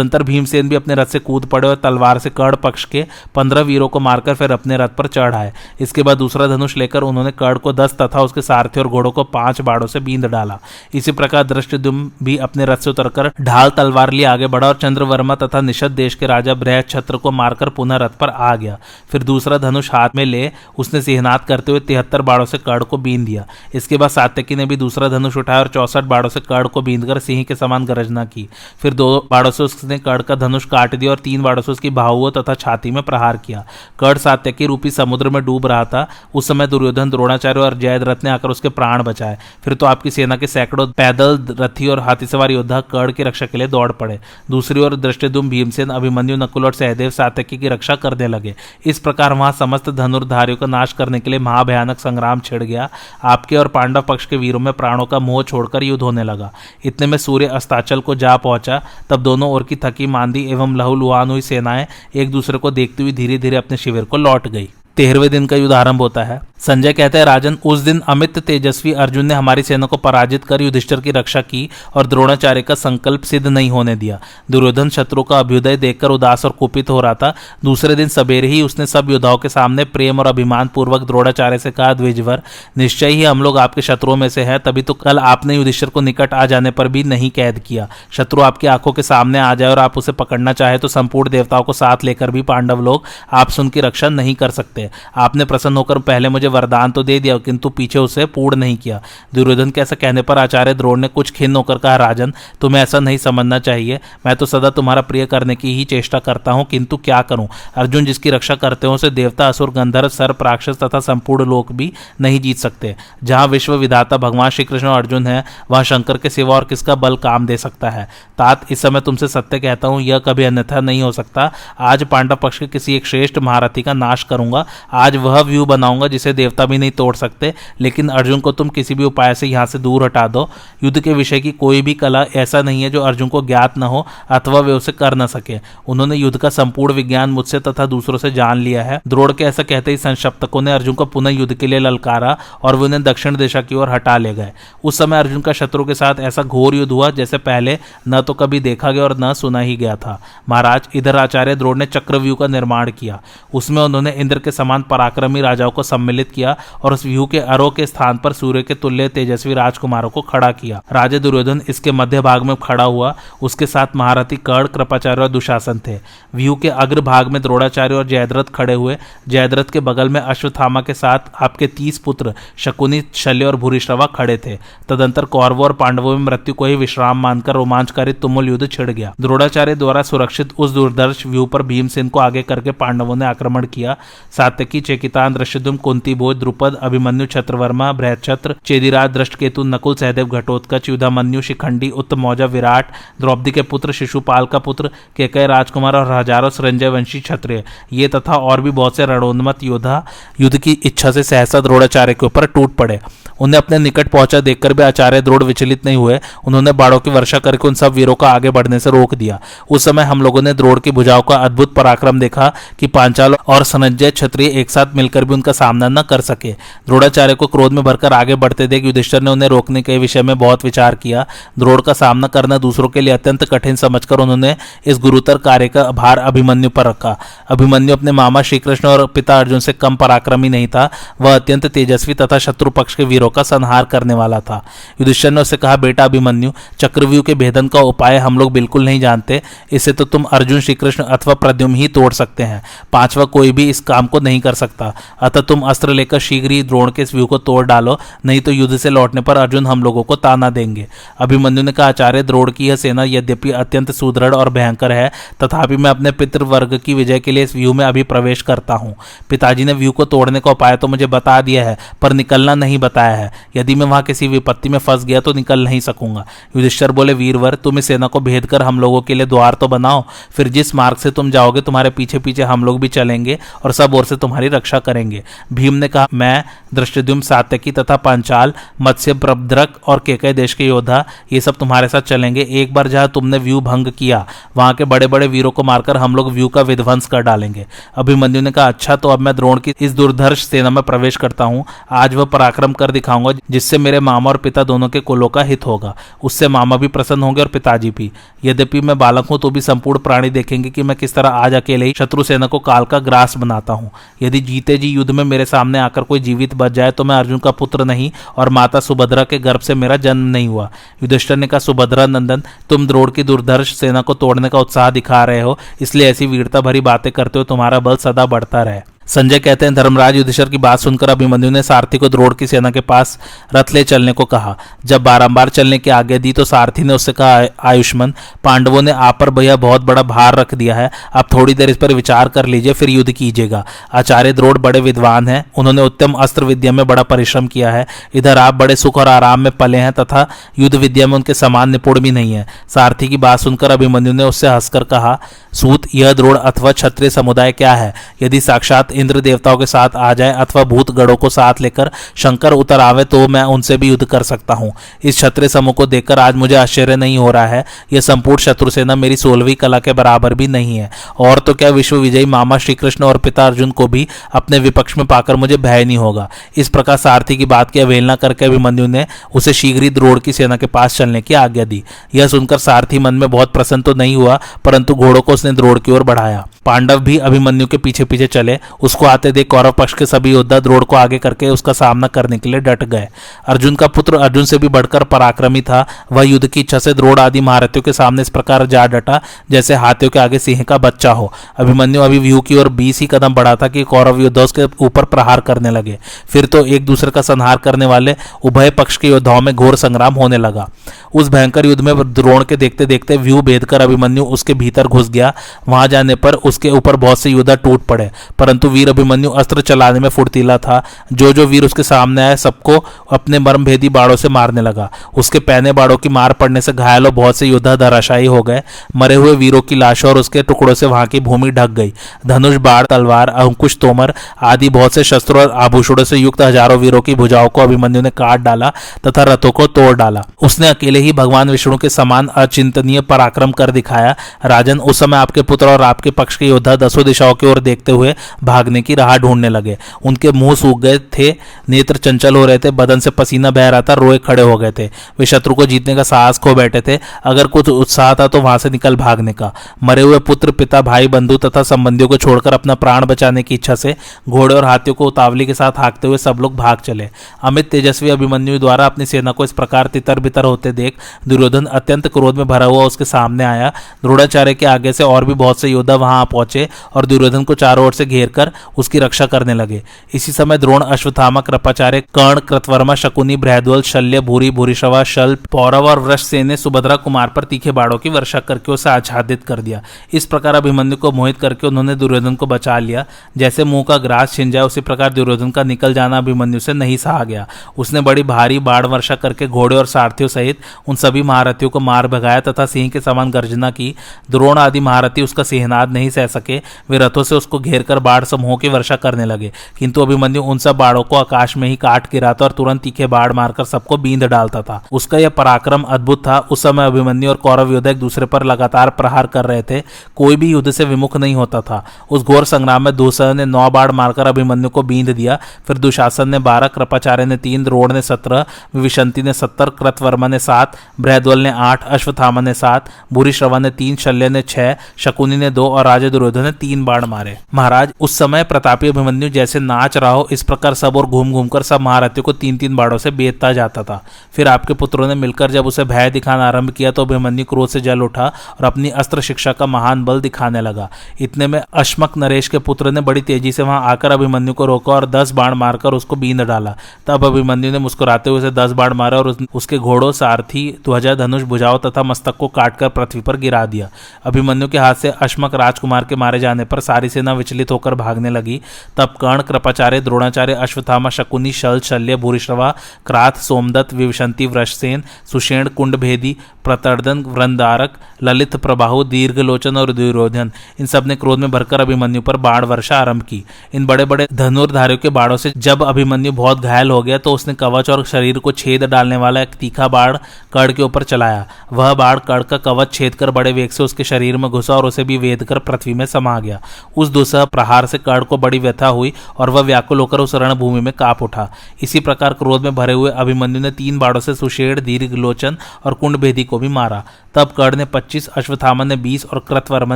तदंतर भीमसेन भी अपने रथ से कूद पड़े और तलवार से कर्ण पक्ष के पंद्रह वीरों को मारकर फिर अपने रथ पर चढ़ आए। इसके बाद दूसरा धनुष लेकर उन्होंने कर्ण को दस तथा उसके सारथी और घोड़ों को पाँच बाड़ों से बींद डाला। इसी प्रकार दृष्टिदुम भी अपने रथ से उतरकर ढाल तलवार लिए आगे बढ़ा और चंद्रवर्मा तथा निषद देश के राजा बृहद छत्र को मारकर पुनः रथ पर आ गया। फिर दूसरा धनुष हाथ में ले उसने सिंहनाद करते हुए तिहत्तर बाड़ों से कर्ण को बीन दिया। इसके बाद सात्यकी ने भी दूसरा धनुष उठाया और चौसठ बाड़ों से कर्ण को बींदकर सिंह के समान गरजना की। फिर दो बाड़ों से उसने कर्ण का धनुष काट दिया और तीन बाड़ों से उसकी बाहुओं तथा छाती में प्रहार किया। कर्ण सात्यकी रूपी समुद्र में डूब रहा था। उस समय दुर्योधन, द्रोणाचार्य और जयद्रथ ने आकर उसके प्राण बचाए। फिर तो आपकी सेना के सैकड़ों पैदल रथी और हाथी सवार योद्धा कर्ण की रक्षा के लिए दौड़ पड़े। दूसरी ओर दृष्टिदुम भीमसेन, अभिमन्यु, नकुल और सहदेव सात्यकी की रक्षा करने लगे। इस प्रकार वहाँ समस्त धनुर्धारियों का नाश करने के लिए महाभयानक संग्राम छिड़ गया। आपके और पांडव पक्ष के वीरों में प्राणों का मोह छोड़कर युद्ध होने लगा। इतने में सूर्य अस्ताचल को जा पहुँचा, तब दोनों ओर की थकी, मांदी एवं लहुलुहान हुई सेनाएँ एक दूसरे को देखती हुई धीरे धीरे अपने शिविर को लौट गई। तेरहवें दिन का युद्ध आरंभ होता है। संजय कहते हैं, राजन, उस दिन अमित तेजस्वी अर्जुन ने हमारी सेना को पराजित कर युधिष्ठर की रक्षा की और द्रोणाचार्य का संकल्प सिद्ध नहीं होने दिया। दुर्योधन शत्रु का अभ्युदय देखकर उदास और कुपित हो रहा था। दूसरे दिन सवेरे ही उसने सब योद्धाओं के सामने प्रेम और अभिमान पूर्वक द्रोणाचार्य से कहा, द्विजवर, निश्चय ही हम लोग आपके शत्रुओं में से है, तभी तो कल आपने युधिष्ठर को निकट आ जाने पर भी नहीं कैद किया। शत्रु आपकी आँखों के सामने आ जाए और आप उसे पकड़ना चाहे तो संपूर्ण देवताओं को साथ लेकर भी पांडव लोग आप उनकी रक्षा नहीं कर सकते। आपने प्रसन्न होकर पहले मुझे वरदान तो दे दिया, किंतु पीछे उसे पूर्ण नहीं किया। दुर्योधन के ऐसा कहने पर आचार्य द्रोण ने कुछ खिन्न होकर कहा, राजन, तुम्हें ऐसा नहीं समझना चाहिए। मैं तो सदा तुम्हारा प्रिय करने की ही चेष्टा करता हूँ, किंतु क्या करूँ? अर्जुन जिसकी रक्षा करते हो, उसे देवता, असुर, गंधर्व सर राक्षस तथा संपूर्ण लोक भी नहीं जीत सकते। जहाँ विश्व विधाता भगवान श्री कृष्ण और अर्जुन है, वहाँ शंकर के सिवा और किसका बल काम दे सकता है? तात, इस समय तुमसे सत्य कहता हूँ, यह कभी अन्यथा नहीं हो सकता। आज पांडव पक्ष के किसी एक श्रेष्ठ महारथी का नाश करूँगा आज वह व्यू बनाऊँगा जिसे देवता भी नहीं तोड़ सकते, लेकिन अर्जुन को तुम किसी भी उपाय से यहाँ से दूर हटा दो। युद्ध के विषय की कोई भी कला ऐसा नहीं है जो अर्जुन को ज्ञात न हो अथवा वे उसे कर न सके। उन्होंने युद्ध का संपूर्ण विज्ञान मुझसे तथा दूसरों से जान लिया है। द्रोड़ के ऐसा कहते ही संशप्तकों ने अर्जुन को पुनः युद्ध के लिए ललकारा और वे उन्हें दक्षिण दिशा की ओर हटा ले गए। उस समय अर्जुन का शत्रु के साथ ऐसा घोर युद्ध हुआ, जैसे पहले न तो कभी देखा गया और न सुना ही गया था। महाराज, इधर आचार्य द्रोड़ ने चक्रव्यूह का निर्माण किया। उसमें उन्होंने इंद्र के समान पराक्रमी राजाओं को सम्मिलित किया और उस व्यू के अरो के स्थान पर सूर्य के तुल्य तेजस्वी राजकुमारों को खड़ा किया। राजा दुर्योधन इसके मध्य भाग में खड़ा हुआ। उसके साथ महारथी कर्ण, कृपाचार्य और दुशासन थे। व्यू के अग्र भाग में द्रोणाचार्य और जयद्रथ खड़े हुए। जयद्रथ के बगल में अश्वत्थामा के साथ आपके तीस पुत्र शकुनी, शल्य और भूरिश्रवा खड़े थे। तदंतर कौरवों और पांडवों में मृत्यु को ही विश्राम मानकर रोमांचकारी तुमुल युद्ध छिड़ गया। द्रोणाचार्य द्वारा सुरक्षित उस दूरदर्श व्यू पर भीमसेन को आगे करके पांडवों ने आक्रमण किया। सात्यकी चेकिता चेकितान दृश्यदुम कुंती भोज द्रुपद, अभिमन्यु छत्रवर्मा बृहछत्र चेदिराज, दृष्टकेतु, नकुल सहदेव घटोत्कच युधामन्यु शिखंडी उत्तमौजा विराट, द्रौपदी के पुत्र, शिशुपाल का पुत्र केकय राजकुमार और हज़ारों संजय वंशी क्षत्रिय। ये तथा और भी बहुत से रणोन्मत योद्धा युद्ध की इच्छा से सहसा द्रोणाचार्य के ऊपर टूट पड़े। उन्हें अपने निकट पहुँचा देखकर भी आचार्य द्रोड़ विचलित नहीं हुए। उन्होंने बाड़ों की वर्षा करके उन सब वीरों को आगे बढ़ने से रोक दिया। उस समय हम लोगों ने द्रोड़ की भुजाओं का अद्भुत पराक्रम देखा कि पांचाल और सनजय क्षत्रिय एक साथ मिलकर भी उनका सामना न कर सके। द्रोणाचार्य को क्रोध में भरकर आगे बढ़ते देख युधिष्ठर ने उन्हें रोकने के विषय में बहुत विचार किया। द्रोड़ का सामना करना दूसरों के लिए अत्यंत कठिन समझकर उन्होंने इस गुरुतर कार्य का भार अभिमन्यु पर रखा। अभिमन्यु अपने मामा श्रीकृष्ण और पिता अर्जुन से कम पराक्रमी नहीं था। वह अत्यंत तेजस्वी तथा शत्रु पक्ष के वीरों का संहार करने वाला था। युधिष्ठर ने उससे कहा, बेटा अभिमन्यु, चक्रव्यूह के भेदन का उपाय हम लोग बिल्कुल नहीं जानते। इसे तो तुम अर्जुन श्रीकृष्ण अथवा प्रद्युम ही तोड़ सकते हैं। पांचवा कोई भी इस काम को नहीं कर सकता। अतः तुम अस्त्र लेकर शीघ्र ही द्रोण के इस व्यू को तोड़ डालो, नहीं तो युद्ध से लौटने पर अर्जुन हम लोगों को ताना देंगे। अभिमन्यु ने कहा, आचार्य, द्रोण की यह सेना यद्यपि अत्यंत सुदृढ़ और भयंकर है, तथापि मैं अपने पितृवर्ग की विजय के लिए इस व्यू में अभी प्रवेश करता हूँ। पिताजी ने व्यू को तोड़ने का उपाय तो मुझे बता दिया है, पर निकलना नहीं बताया है। यदि मैं वहाँ किसी विपत्ति में फंस गया तो निकल नहीं सकूँगा। युधिष्ठर बोले, वीरवर, तुम इस सेना को भेद कर हम लोगों के लिए द्वार तो बनाओ। फिर जिस मार्ग से तुम जाओगे, तुम्हारे पीछे पीछे हम लोग भी चलेंगे और सब ओर से तुम्हारी रक्षा करेंगे। भीम ने कहा, मैं दृष्टिद्युम सात्यकी तथा पंचाल, मत्स्य प्रद्रक और केकय देश के योद्धा, ये सब तुम्हारे साथ चलेंगे। एक बार जहाँ तुमने व्यू भंग किया, वहाँ के बड़े बड़े वीरों को मारकर हम लोग व्यू का विध्वंस कर डालेंगे। अभिमन्यु ने कहा अच्छा तो अब मैं द्रोण की इस दुर्धर्ष सेना में प्रवेश करता हूँ। आज वह पराक्रम कर दिखाऊँगा, जिससे मेरे मामा और पिता दोनों के कुलों का हित होगा। उससे मामा भी प्रसन्न होंगे और पिताजी भी। यद्यपि मैं बालक हूँ तो भी संपूर्ण प्राणी देखेंगे कि मैं किस तरह आज अकेले ही शत्रु सेना को काल का ग्रास बनाता हूँ। यदि जीते जी युद्ध में मेरे सामने आकर कोई जीवित बच जाए तो मैं अर्जुन का पुत्र नहीं और माता सुभद्रा के गर्भ से मेरा जन्म नहीं हुआ। युधिष्ठर ने कहा, सुभद्रा नंदन, तुम द्रोड़ की दुर्धर्ष सेना को तोड़ने का उत्साह दिखा रहे हो, इसलिए ऐसी वीरता भरी बातें करते हो तुम्हारा बल सदा बढ़ता रहे। संजय कहते हैं, धर्मराज युधिष्ठर की बात सुनकर अभिमन्यु ने सारथी को द्रोड़ की सेना के पास रथ ले चलने को कहा। जब बारंबार चलने की आज्ञा दी तो सारथी ने उससे कहा, आयुष्मान, पांडवों ने आप पर भैया बहुत बड़ा भार रख दिया है। आप थोड़ी देर इस पर विचार कर लीजिए, फिर युद्ध कीजिएगा। आचार्य द्रोड़ बड़े विद्वान हैं। उन्होंने उत्तम अस्त्र विद्या में बड़ा परिश्रम किया है। इधर आप बड़े सुख और आराम में पले हैं तथा युद्ध विद्या में उनके समान निपुण भी नहीं है। सारथी की बात सुनकर अभिमन्यु ने उससे हंसकर कहा, सूत, यह द्रोड़ अथवा क्षत्रिय समुदाय क्या है? यदि साक्षात इंद्र देवताओं के साथ आ जाए अथवा भूत गढ़ों को साथ लेकर शंकर उतर आवे तो मैं उनसे भी युद्ध कर सकता हूँ। इस क्षत्रिय समूह को देखकर आज मुझे आश्चर्य नहीं हो रहा है। यह संपूर्ण शत्रु सेना मेरी सोलहवीं कला के बराबर भी नहीं है। और तो क्या विश्व विजयी मामा श्री कृष्ण और पिता अर्जुन को भी अपने विपक्ष में पाकर मुझे भय नहीं होगा? इस प्रकार सारथी की बात की अवहेलना करके अभिमन्यु ने उसे शीघ्र ही द्रोड़ की सेना के पास चलने की आज्ञा दी। यह सुनकर सारथी मन में बहुत प्रसन्न तो नहीं हुआ, परंतु घोड़ों को उसने द्रोड़ की ओर बढ़ाया। पांडव भी अभिमन्यु के पीछे पीछे चले। उसको आते देख कौरव पक्ष के सभी योद्धा द्रोड़ को आगे करके उसका सामना करने के लिए डट गए। अर्जुन का पुत्र अर्जुन से भी बढ़कर पराक्रमी था। वह युद्ध की इच्छा से द्रोड़ आदि महारथियों के सामने इस प्रकार जा डटा, जैसे हाथियों के आगे सिंह का बच्चा हो। अभिमन्यु अभी व्यू की ओर बीस ही कदम बढ़ा था कि कौरव योद्धा उसके ऊपर प्रहार करने लगे। फिर तो एक दूसरे का संहार करने वाले उभय पक्ष के योद्धाओं में घोर संग्राम होने लगा। उस भयंकर युद्ध में द्रोण के देखते देखते व्यू भेद कर अभिमन्यु उसके भीतर घुस गया। वहाँ जाने पर उसके ऊपर बहुत से योद्धा टूट पड़े। परंतु वीर अभिमन्यु अस्त्र चलाने में फुर्तीला था। जो जो वीर उसके सामने आए, सबको अपने मर्म भेदी बाड़ों से मारने लगा। उसके पहने बाड़ों की मार पड़ने से घायल और बहुत से योद्धा धराशायी हो गए। मरे हुए वीरों की लाशों और उसके टुकड़ों से वहाँ की भूमि ढक गई। धनुष बाढ़ तलवार, अंकुश, तोमर आदि बहुत से शस्त्रों और आभूषणों से युक्त हज़ारों वीरों की भुजाओं को अभिमन्यु ने काट डाला तथा रथों को तोड़ डाला। उसने अकेले ही भगवान विष्णु के समान अचिंतनीय पराक्रम कर दिखाया। राजन, उस समय आपके पुत्र और आपके पक्ष के योद्धा दसों दिशाओं की ओर देखते हुए भागने की राह ढूँढने लगे। उनके मुँह सूख गए थे, नेत्र चंचल हो रहे थे, बदन से पसीना बह रहा था, रोए खड़े हो गए थे। वे शत्रु को जीतने का साहस खो बैठे थे, अगर कुछ उत्साह था तो वहाँ से निकल भागने का। मरे हुए पुत्र, पिता, भाई, बंधु तथा संबंधियों को छोड़कर अपना प्राण बचाने की इच्छा से घोड़े और हाथियों को उतावली के साथ हाँकते हुए सब लोग भाग चले। अमित तेजस्वी अभिमन्यु द्वारा अपनी सेना को इस प्रकार तितर बितर होते देख दुर्योधन अत्यंत क्रोध में भरा हुआ उसके सामने आया। द्रोणाचार्य के आगे से और भी बहुत से योद्धा वहाँ पहुँचे और दुर्योधन को चारों ओर से घेर कर उसकी रक्षा करने लगे। इसी समय द्रोण, अश्वत्थामा, कृपाचार्य, कर्ण, कृतवर्मा, शकुनी, बृहद्वल, शल्य, भूरी, भूरिशवा शल पौरव और वृक्ष सेन ने सुभद्रा कुमार पर तीखे बाड़ों की वर्षा करके उसे आच्छादित कर दिया। इस प्रकार अभिमन्यु को मोहित करके उन्होंने दुर्योधन को बचा लिया। जैसे मुँह का ग्रास छिन जाए, उसी प्रकार दुर्योधन का निकल जाना अभिमन्यु से नहीं सहा गया। उसने बड़ी भारी बाढ़ वर्षा करके घोड़े और सारथियों सहित उन सभी महारथियों को मार भगाया तथा सिंह के समान गर्जना की। द्रोण आदि महारथी उसका सिंहनाद नहीं सह सह सके। वे रथों से उसको घेर कर बाढ़ समूहों की वर्षा करने लगे। किंतु अभिमन्यु उन सब बाढ़ों को आकाश में ही काट गिराता और तुरंत तीखे बाढ़ मारकर सबको बींद डालता था। उसका यह पराक्रम अद्भुत था। उस समय अभिमन्यु और कौरव योद्धा एक दूसरे पर लगातार प्रहार कर रहे थे। कोई भी युद्ध से विमुख नहीं होता था। उस घोर संग्राम में दुस्सह ने नौ बाढ़ मारकर अभिमन्यु को बींद दिया। फिर दुशासन ने बारह, कृपाचार्य ने तीन, द्रोण ने सत्रह, विशंति ने सत्तर, कृतवर्मा ने सात, बृहद्वल ने आठ अश्वथामा ने सात बुरी श्रवा ने तीन, शल्य ने छह, शकुनी ने दो और राजा दुर्योधन ने तीन बाढ़ मारे। महाराज, उस समय प्रतापी अभिमन्यु जैसे नाच रहा हो, इस प्रकार सब और घूम घूम कर सब महारथियों को तीन तीन बाढ़ों से बेचता जाता था। फिर आपके पुत्रों ने मिलकर जब उसे भय दिखाना आरंभ किया तो अभिमन्यु क्रोध से जल उठा और अपनी अस्त्र शिक्षा का महान बल दिखाने लगा। इतने में अश्मक नरेश के पुत्र ने बड़ी तेज़ी से वहाँ आकर अभिमन्यु को रोका और दस बाण मारकर उसको बींद डाला। तब अभिमन्यु ने मुस्कुराते हुए उसे दस बाण मारा और उसके घोड़ों, सारथी, ध्वजा, धनुष, भुजाओ तथा मस्तक को काटकर पृथ्वी पर गिरा दिया। अभिमन्यु के हाथ से अश्मक राजकुमार के मारे जाने पर सारी सेना विचलित होकर भागने लगी। तब कर्ण, कृपाचार्य, द्रोणाचार्य अश्वथामा शकुनी, शल, शल्य, भूरिश्रवा, क्राथ, सोमदत्त, विवशंति, वृषसेन, सुषेण, कुंडभेदी, प्रतर्दन, वृंदारक, ललित प्रबाहु दीर्घलोचन और दुर्योधन, इन सबने क्रोध में भरकर अभिमन्यु पर बाण वर्षा आरंभ की। इन बड़े बड़े धनुर्धारियों के बाणों से जब अभिमन्यु बहुत घायल हो गया तो उसने कवच और शरीर को छेद डालने वाला एक तीखा बाढ़ कड़ के ऊपर चलाया। वह बाढ़ कड़ का कवच छेद कर बड़े वेग से उसके शरीर में घुसा और उसे भी वेद कर पृथ्वी में समा गया। उस दुसह प्रहार से कड़ को बड़ी व्यथा हुई और वह व्याकुल होकर उस रणभूमि में काप उठा। इसी प्रकार क्रोध में भरे हुए अभिमन्यु ने तीन बाड़ों से सुषेड़ दीर्घ लोचन और कुंडभेदी को भी मारा। तब कर्ण ने 25 अश्वथामा ने 20 और कृतवर्मा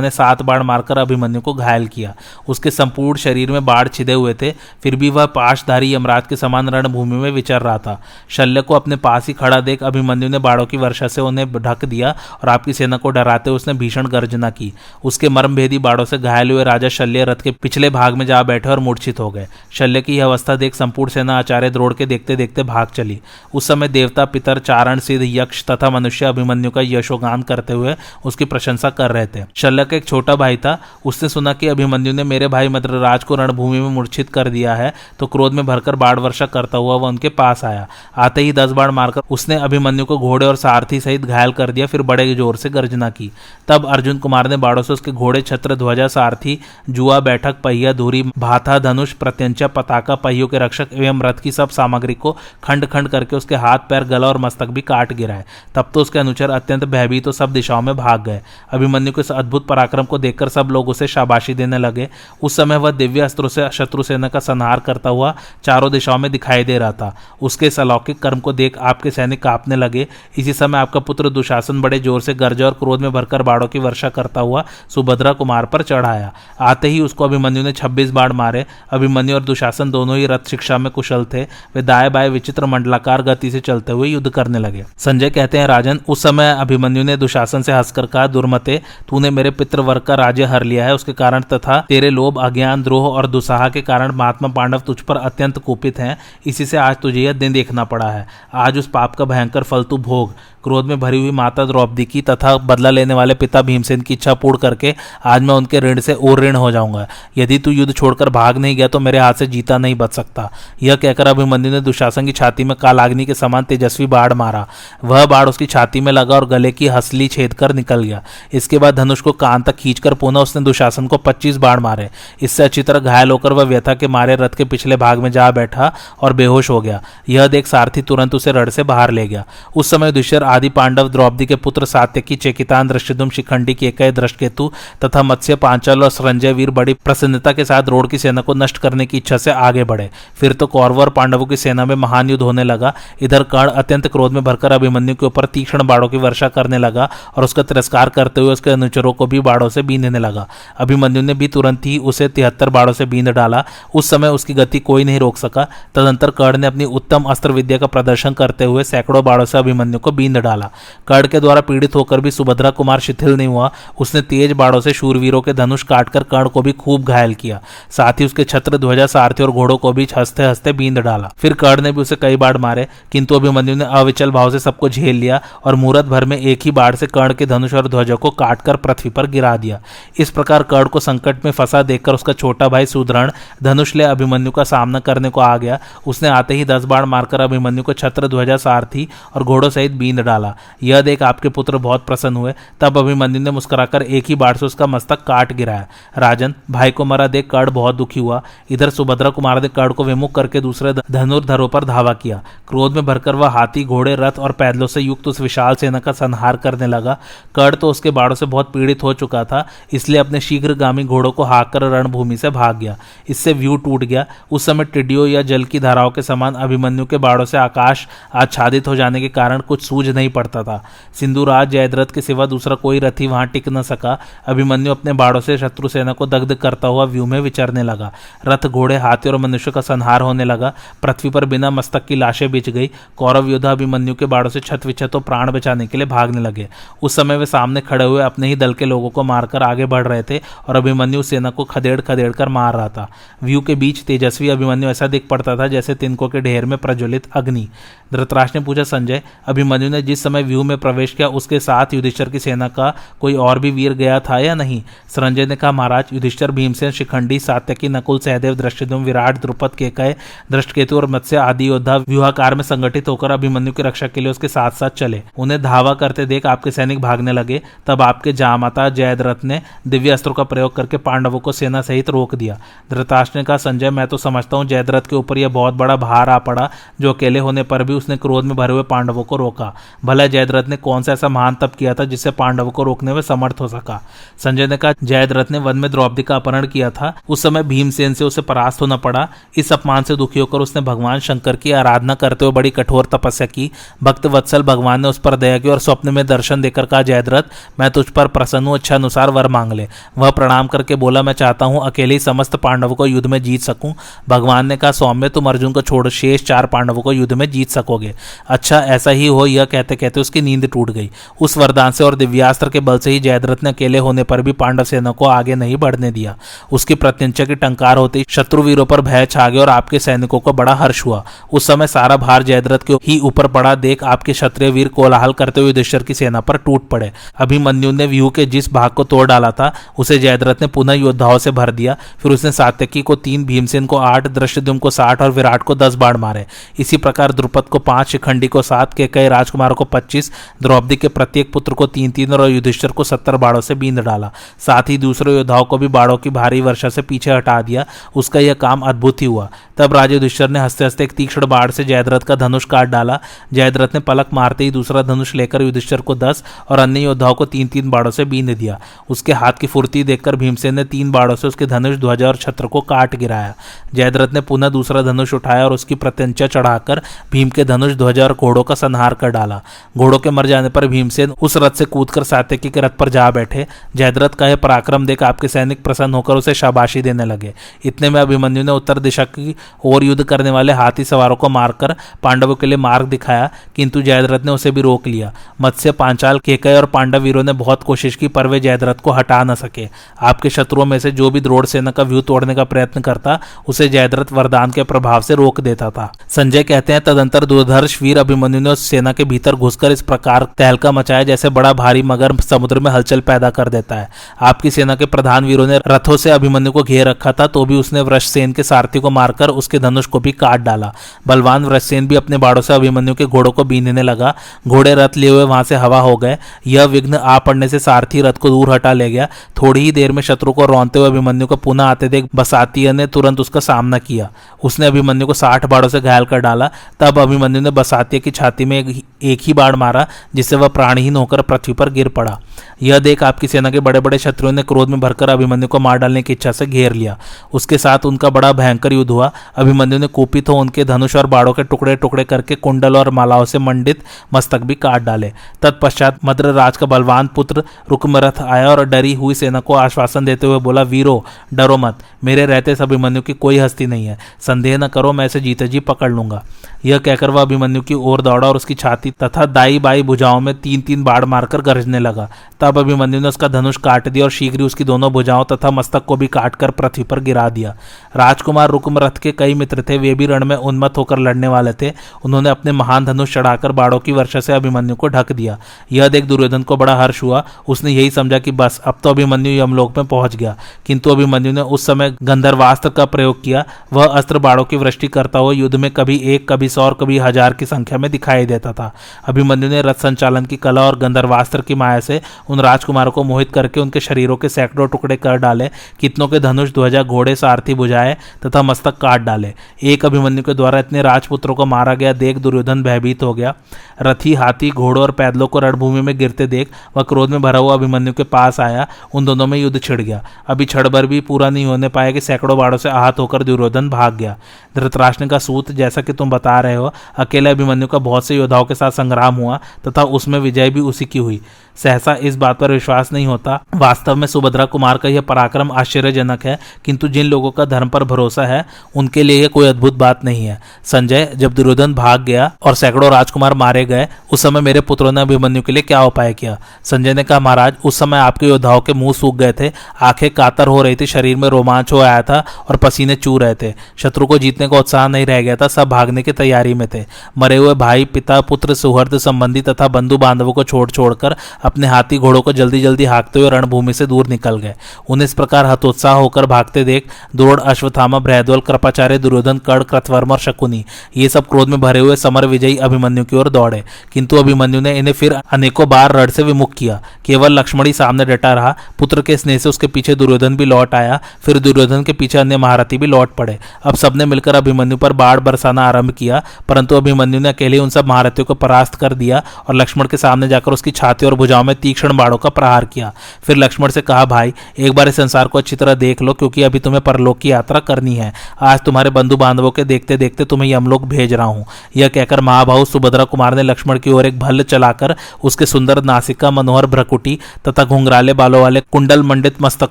ने सात बाण मारकर अभिमन्यु को घायल किया। उसके संपूर्ण शरीर में बाढ़ छिदे हुए थे, फिर भी वह पाशधारी यमराज के समान रणभूमि में विचर रहा था। शल्य को अपने पास ही खड़ा देख अभिमन्यु ने बाड़ों की वर्षा से उन्हें ढक दिया और आपकी सेना को डराते उसने भीषण गर्जना की। उसके मर्मभेदी बाड़ों से घायल हुए राजा शल्य रथ के पिछले भाग में जा बैठे और मूर्छित हो गए। शल्य की अवस्था देख संपूर्ण सेना आचार्य द्रोड़ के देखते देखते भाग चली। उस समय देवता, पितर, चारण, सिद्ध, यक्ष तथा मनुष्य अभिमन्यु का यशोगान करते हुए उसकी प्रशंसा कर रहे थे। शल्य का एक छोटा भाई था। उसने सुना कि अभिमन्यु ने मेरे भाई मद्रराज को रणभूमि में मूर्छित कर दिया है तो क्रोध में भरकर बाढ़ वर्षा करता हुआ वह उनके पास आया। आते ही दस बाढ़ मारकर उसने अभिमन्यु को घोड़े और सारथी सहित घायल कर दिया, फिर बड़े ज़ोर से गर्जना की। तब अर्जुन कुमार ने बाड़ों से उसके घोड़े, छत्र ध्वजा सारथी, जुआ बैठक, पहिया धूरी भाथा, धनुष, प्रत्यंचा, पताका, पहियों के रक्षक एवं रथ की सब सामग्री को खंड खंड करके उसके हाथ, पैर, गला और मस्तक भी काट गिराए। तब तो उसके अनुचर अत्यंत भयभीत तो सब दिशाओं में भाग गए। अभिमन्यु के इस अद्भुत पराक्रम को देखकर सब लोग उसे शाबाशी देने लगे। उस समय वह दिव्य अस्त्रों से, शत्रु सेना का संहार करता हुआ चारों दिशाओं में दिखाई दे रहा था। उसके इस अलौकिक कर्म को देख आपके सैनिक कांपने लगे। इसी समय आपका पुत्र दुशासन बड़े ज़ोर से गर्ज और क्रोध में भरकर बाड़ों की वर्षा करता हुआ सुभद्रा कुमार पर चढ़ाया। आते ही उसको अभिमन्यु ने छब्बीस बाढ़ मारे। अभिमन्यु और दुशासन दोनों ही रथ शिक्षा में कुशल थे। वे दाएँ बाएँ विचित्र मंडलाकार गति से चलते हुए युद्ध करने लगे। संजय कहते हैं, राजन, उस समय अभिमन्यु ने दुशासन से हंसकर कहा, दुर्मते, तूने मेरे पितृवर्ग का राज्य हर लिया है। उसके कारण तथा तेरे लोभ, अज्ञान, द्रोह और दुसाह के कारण महात्मा पांडव तुझ पर अत्यंत कुपित हैं। इसी से आज तुझे यह दिन देखना पड़ा है। आज उस पाप का भयंकर फल तू भोग क्रोध में भरी हुई माता द्रौपदी की तथा बदला लेने वाले पिता भीमसेन की इच्छा पूर्ण करके आज मैं उनके ऋण से और ऋण हो जाऊँगा। यदि तू युद्ध छोड़कर भाग नहीं गया तो मेरे हाथ से जीता नहीं बच सकता। यह कहकर अभिमन्यु ने दुशासन की छाती में कालाग्नि के समान तेजस्वी बाढ़ मारा। वह बाढ़ उसकी छाती में लगा और गले की हसली छेद कर निकल गया। इसके बाद धनुष को कान तक खींचकर पुनः उसने दुशासन को पच्चीस बाढ़ मारे। इससे अच्छी तरह घायल होकर वह व्यथा के मारे रथ के पिछले भाग में जा बैठा और बेहोश हो गया। यह देख सारथी तुरंत उसे रड़ से बाहर ले गया। उस समय दुष्यर आदि पांडव द्रौपदी के पुत्र सात्यकी, चेकितान दृष्टिदुम शिखंडी के एक दृष्टकेतु तथा मत्स्य, पांचल और संजय वीर बड़ी प्रसन्नता के साथ रोड की सेना को नष्ट करने की इच्छा से आगे बढ़े। फिर तो कौरव और पांडवों की सेना में महान युद्ध होने लगा। इधर कर्ण अत्यंत क्रोध में भरकर अभिमन्यु के ऊपर तीक्ष्ण बाड़ों की वर्षा करने लगा और उसका तिरस्कार करते हुए उसके अनुचरों को भी बाड़ों से बीनने लगा। अभिमन्यु ने भी तुरंत ही उसे तिहत्तर बाड़ों से बींद डाला। उस समय उसकी गति कोई नहीं रोक सका। तदंतर कर्ण ने अपनी उत्तम अस्त्र विद्या का प्रदर्शन करते हुए सैकड़ों बाड़ों से अभिमन्यु को बींद डाला। कर्ण के द्वारा पीड़ित होकर भी सुभद्रा कुमार शिथिल नहीं हुआ। उसने तेज बाड़ों से शूरवीरों के धनुष काटकर कर्ण को भी खूब घायल किया। साथ ही उसके छत्र ध्वजा, सारथी और घोड़ों को भी हँसते हँसते बींद डाला। फिर कर्ण ने भी उसे कई बाढ़ मारे, किंतु अभिमन्यु ने अविचल भाव से सबको झेल लिया और मुहूर्त भर में एक ही बाढ़ से कर्ण के धनुष और ध्वजों को काटकर पृथ्वी पर गिरा दिया। इस प्रकार कर्ण को संकट में फंसा देखकर उसका छोटा भाई सुदृढ़ धनुष ले अभिमन्यु का सामना करने को आ गया। उसने आते ही दस बाढ़ मारकर अभिमन्यु को छत्र ध्वजा, सारथी और घोड़ों सहित बींद डाला। यह देख आपके पुत्र बहुत प्रसन्न हुए। तब अभिमन्यु ने मुस्कुराकर एक ही बाढ़ से उसका मस्तक काट गिराया। राजन, भाई को मरा देख कर्ण बहुत दुखी हुआ। इधर सुभद्रा कुमार ने कर्ण को विमुख करके दूसरे धनुर्धरों पर धावा किया। क्रोध में भरकर वह हाथी, घोड़े, रथ और पैदलों से युक्त उस विशाल सेना का संहार करने लगा। कर्ण तो उसके बाड़ों से बहुत पीड़ित हो चुका था, इसलिए अपने शीघ्रगामी घोड़ों को हाँक कर रणभूमि से भाग गया। इससे व्यू टूट गया। उस समय टिड्डियों या जल की धाराओं के समान अभिमन्यु के बाड़ों से आकाश आच्छादित हो जाने के कारण कुछ सूझ नहीं पड़ता था। सिंधुराज जयद्रथ के सिवा दूसरा कोई रथी वहाँ टिक न सका। अभिमन्यु अपने बाड़ों से शत्रु सेना को दग्ध करता हुआ व्यू में विचरने लगा। रथ घोड़े, हाथी और मनुष्य का संहार होने लगा। पृथ्वी पर बिना मस्तक की लाशें बिछ गई। कौरव योद्धा अभिमन्यु के बाड़ों से छत विछत तो प्राण बचाने के लिए भागने लगे। उस समय वे सामने खड़े हुए अपने ही दल के लोगों को मारकर आगे बढ़ रहे थे और अभिमन्यु सेना को खदेड़ खदेड़ कर मार रहा था। व्यू के बीच तेजस्वी अभिमन्यु ऐसा दिख पड़ता था जैसे तिनकों के ढेर में प्रज्वलित अग्नि। धृतराज ने पूछा, संजय, अभिमन्यु ने जिस समय व्यू में प्रवेश किया, उसके साथ युधिष्ठर की सेना का कोई और भी वीर गया था या नहीं? संजय ने कहा, महाराज, युधिष्ठर, भीमसेन, शिखंडी, सात्यकी, नकुल, सहदेव दृष्टिदुम विराट, द्रुपद, केकय, दृष्टकेतु और मत्स्य आदि योद्धा व्यूहाकार में संगठित होकर अभिमन्यु की रक्षा के लिए उसके साथ साथ चले। उन्हें धावा करते देख आपके सैनिक भागने लगे। तब आपके जामाता जयद्रथ ने दिव्य अस्त्रों का प्रयोग करके पांडवों को सेना सहित रोक दिया। धृतराष्ट्र ने कहा, संजय, मैं तो समझता हूँ जयद्रथ के ऊपर यह बहुत बड़ा भार आ पड़ा, जो अकेले होने पर भी उसने क्रोध में भरे हुए पांडवों को रोका। भला जयद्रथ ने कौन सा ऐसा महान तप किया था जिससे पांडव को रोकने में समर्थ हो सका? संजय ने कहा, जयद्रथ ने वन में द्रौपदी का अपहरण किया था। उस समय भीमसेन से उसे परास्त होना पड़ा। इस अपमान से दुखी होकर उसने भगवान शंकर की आराधना करते हुए बड़ी कठोर तपस्या की। भक्त वत्सल भगवान ने उस पर दया की और स्वप्न में दर्शन देकर कहा, जयद्रथ, मैं तुझ पर प्रसन्न हूँ अच्छा अनुसार वर मांग ले। वह प्रणाम करके बोला, मैं चाहता हूँ अकेले समस्त पांडवों को युद्ध में जीत सकूँ। भगवान ने कहा, सौम्य, तुम अर्जुन को छोड़, शेष चार पांडवों को युद्ध में जीत सकोगे। अच्छा ऐसा ही हो, यह कहते कहते कहते उसकी नींद टूट गई। उस वरदान से और दिव्यास्त्र के बल से ही जयद्रथ ने अकेले होने पर भी पांडव सेना को आगे नहीं बढ़ने दिया। उसकी प्रत्यंचा की टंकार होती शत्रु वीरों पर भय छा गया और आपके सैनिकों को बड़ा हर्ष हुआ। उस समय सारा भार जयद्रथ के ही ऊपर पड़ा। देख, आपके क्षत्रिय वीर कोलाहल करते हुए युधिष्ठर की सेना पर टूट पड़े। अभिमन्यु ने व्यू के जिस भाग को तोड़ डाला था, उसे जयद्रथ ने पुनः योद्धाओं से भर दिया। फिर उसने सात्यकी को तीन, भीमसेन को आठ दृष्टिद्युम को साठ और विराट को दस बाढ़ मारे। इसी प्रकार द्रुपद को पाँच, शिखंडी को सात के कई राजकुमारों को पच्चीस, द्रौपदी के प्रत्येक पुत्र को तीन तीन और युधिष्ठर को सत्तर बाड़ों से बींद डाला। साथ ही दूसरे योद्धाओं को भी बाड़ों की भारी वर्षा से पीछे हटा दिया। उसका यह काम अद्भुत ही हुआ। तब राजे युधिष्ठर ने हँसते हँसते एक तीक्ष्ण बाढ़ से जयद्रथ का धनुष काट डाला। जयद्रथ ने पलक मारते ही दूसरा धनुष लेकर युधिष्ठर को दस और अन्य योद्धाओं को तीन तीन बाड़ों से बींद दिया। उसके हाथ की फुर्ती देखकर भीमसेन ने तीन बाड़ों से उसके धनुष, ध्वज और छत्र को काट गिराया। जयद्रथ ने पुनः दूसरा धनुष उठाया और उसकी प्रत्यंचा चढ़ाकर भीम के धनुष, ध्वज और घोड़ों का संहार कर डाला। घोड़ों के मर जाने पर भीमसेन उस रथ से कूदकर सात्यकी के रथ पर जा बैठे। जयद्रथ का यह पराक्रम देख आपके सैनिक प्रसन्न होकर उसे शाबाशी देने लगे। इतने में अभिमन्यु ने उत्तर दिशा की ओर युद्ध करने वाले हाथी सवारों को मारकर पांडवों के लिए मार्ग दिखाया, किंतु जयद्रथ ने उसे भी रोक लिया। मत्स्य, पांचाल केकय और पांडव वीरों ने बहुत कोशिश की, पर वे जयद्रथ को हटा न सके। आपके शत्रुओं में से जो भी द्रोड़ सेना का व्यू तोड़ने का प्रयत्न करता, उसे जयद्रथ वरदान के प्रभाव से रोक देता था। संजय कहते हैं, तदंतर दुर्धर्ष वीर अभिमन्यु ने उस सेना के भीतर घुसकर इस प्रकार तहलका मचाया, जैसे बड़ा भारी मगर समुद्र में हलचल पैदा कर देता है। आपकी सेना के प्रधान वीरों ने रथों से अभिमन्यु को घेर रखा था तो भी उसने वृषसेन के सारथी को मारकर उसके धनुष को भी काट डाला। बलवान वृषसेन भी अपने बाड़ों से अभिमन्यु के घोड़ों को बीनने लगा। घोड़े रथ लिए हुए वहाँ से हवा हो गए। यह विघ्न आ पड़ने से सारथी रथ को दूर हटा ले गया। थोड़ी ही देर में शत्रु को रौनते हुए अभिमन्यु को पुनः आते देख बसातिया ने तुरंत उसका सामना किया। उसने अभिमन्यु को साठ बाड़ों से घायल कर डाला। तब अभिमन्यु ने बसातिया की छाती में एक ही बाढ़ मारा, जिससे वह प्राणहीन होकर पृथ्वी पर गिर पड़ा। यह देख आपकी सेना के बड़े बड़े शत्रुओं ने क्रोध में भरकर अभिमन्यु को मार डालने की इच्छा से घेर लिया। उसके साथ उनका बड़ा भयंकर युद्ध हुआ। अभिमन्यु ने कुपित हो उनके धनुष और बाड़ों के टुकड़े टुकड़े करके कुंडल और मालाओं से मंडित मस्तक भी काट डाले। तत्पश्चात मद्र राज का बलवान पुत्र रुकमरथ आया और डरी हुई सेना को आश्वासन देते हुए बोला, वीरो, डरो मत। मेरे रहते इस अभिमन्यु की कोई हस्ती नहीं है। संदेह न करो, मैं इसे जीते जी पकड़ लूँगा। यह कहकर वह अभिमन्यु की ओर दौड़ा और उसकी छाती तथा दाई बाई भुजाओं में तीन तीन बाढ़ मारकर गरजने लगा। तब अभिमन्यु ने उसका धनुष काट दिया और शीघ्र उसकी दोनों भुजाओं तथा मस्तक को भी काटकर पृथ्वी पर गिरा दिया। राजकुमार रुकम रथ के कई मित्र थे, वे भी रण में उन्मत होकर लड़ने वाले थे। उन्होंने अपने महान धनुष चढ़ाकर बाड़ों की वर्षा से अभिमन्यु को ढक दिया। यह देख दुर्योधन को बड़ा हर्ष हुआ। उसने यही समझा कि बस, अब तो अभिमन्यु यमलोक में पहुँच गया। किंतु अभिमन्यु ने उस समय गंधर्वास्त्र का प्रयोग किया। वह अस्त्र बाड़ों की वृष्टि करता हुआ युद्ध में कभी एक, कभी सौ और कभी हज़ार की संख्या में दिखाई देता था। अभिमन्यु ने रथ संचालन की कला और गंधर्वास्त्र की माया से उन राजकुमारों को मोहित करके उनके शरीरों के सैकड़ों टुकड़े कर डाले, कितनों के धनुष, ध्वजा, घोड़े, सारथी बुझाए तथा मस्तक काट डाले। एक अभिमन्यु के द्वारा इतने राजपुत्रों को मारा गया देख दुर्योधन भयभीत हो गया। रथी, हाथी, घोड़ों और पैदलों को रणभूमि में गिरते देख वह क्रोध में भरा हुआ अभिमन्यु के पास आया। उन दोनों में युद्ध छिड़ गया। अभी क्षण भर भी पूरा नहीं होने पाया कि सैकड़ों बाड़ों से आहत होकर दुर्योधन भाग गया। धृतराष्ट्र का सूत, जैसा कि तुम बता रहे हो, अकेले अभिमन्यु का बहुत से योद्धाओं के साथ संग्राम हुआ तथा उसमें विजय भी उसी की हुई। सहसा इस बात पर विश्वास नहीं होता। वास्तव में सुभद्रा कुमार का यह पराक्रम आश्चर्यजनक है, किंतु जिन लोगों का धर्म पर भरोसा है, उनके लिए यह कोई अद्भुत बात नहीं है। संजय, जब दुर्योधन भाग गया और सैकड़ों राजकुमार मारे गए, उस समय मेरे पुत्रों ने अभिमन्यु के लिए क्या उपाय किया? संजय ने कहा, महाराज, उस समय आपके योद्धाओं के मुँह सूख गए थे, आँखें कातर हो रही थी, शरीर में रोमांच हो आया था और पसीने चू रहे थे। शत्रु को जीतने का उत्साह नहीं रह गया था, सब भागने की तैयारी में थे। मरे हुए भाई, पिता, पुत्र सुहृद संबंधी तथा बंधु बांधवों को छोड़ छोड़कर अपने हाथी घोड़ों को जल्दी जल्दी हाँकते हुए रणभूमि से दूर निकल गए। उन्हें इस प्रकार हतोत्साह होकर भागते देख द्रोड़ अश्वथामा बृहद्वल कृपाचार्य, दुर्योधन, कर्ण, कृतवर्म और शकुनी ये सब क्रोध में भरे हुए समर विजयी अभिमन्यु की ओर दौड़े। किंतु अभिमन्यु ने इन्हें फिर अनेकों बार रण से विमुख किया। केवल लक्ष्मणी सामने डटा रहा। पुत्र के स्नेह से उसके पीछे दुर्योधन भी लौट आया। फिर दुर्योधन के पीछे अन्य महारथी भी लौट पड़े। अब सबने मिलकर अभिमन्यु पर बाढ़ बरसाना आरंभ किया, परंतु अभिमन्यु ने अकेले उन सब महारथियों को परास्त कर दिया और लक्ष्मण के सामने जाकर उसकी छाती और भुजाओं में तीक्ष्ण बाड़ों का प्रहार किया। फिर लक्ष्मण से कहा, भाई, एक बार इस संसार को अच्छी तरह देख लो, क्योंकि अभी तुम्हें परलोक की यात्रा करनी है। आज तुम्हारे बंधु बांधवों के देखते देखते तुम्हें यमलोक भेज रहा हूँ। यह कहकर महाभाव सुभद्रा कुमार ने लक्ष्मण की ओर एक भल्ल चलाकर उसके सुंदर नासिका, मनोहर भ्रकुटी तथा घुंघराले बालों वाले कुंडल मंडित मस्तक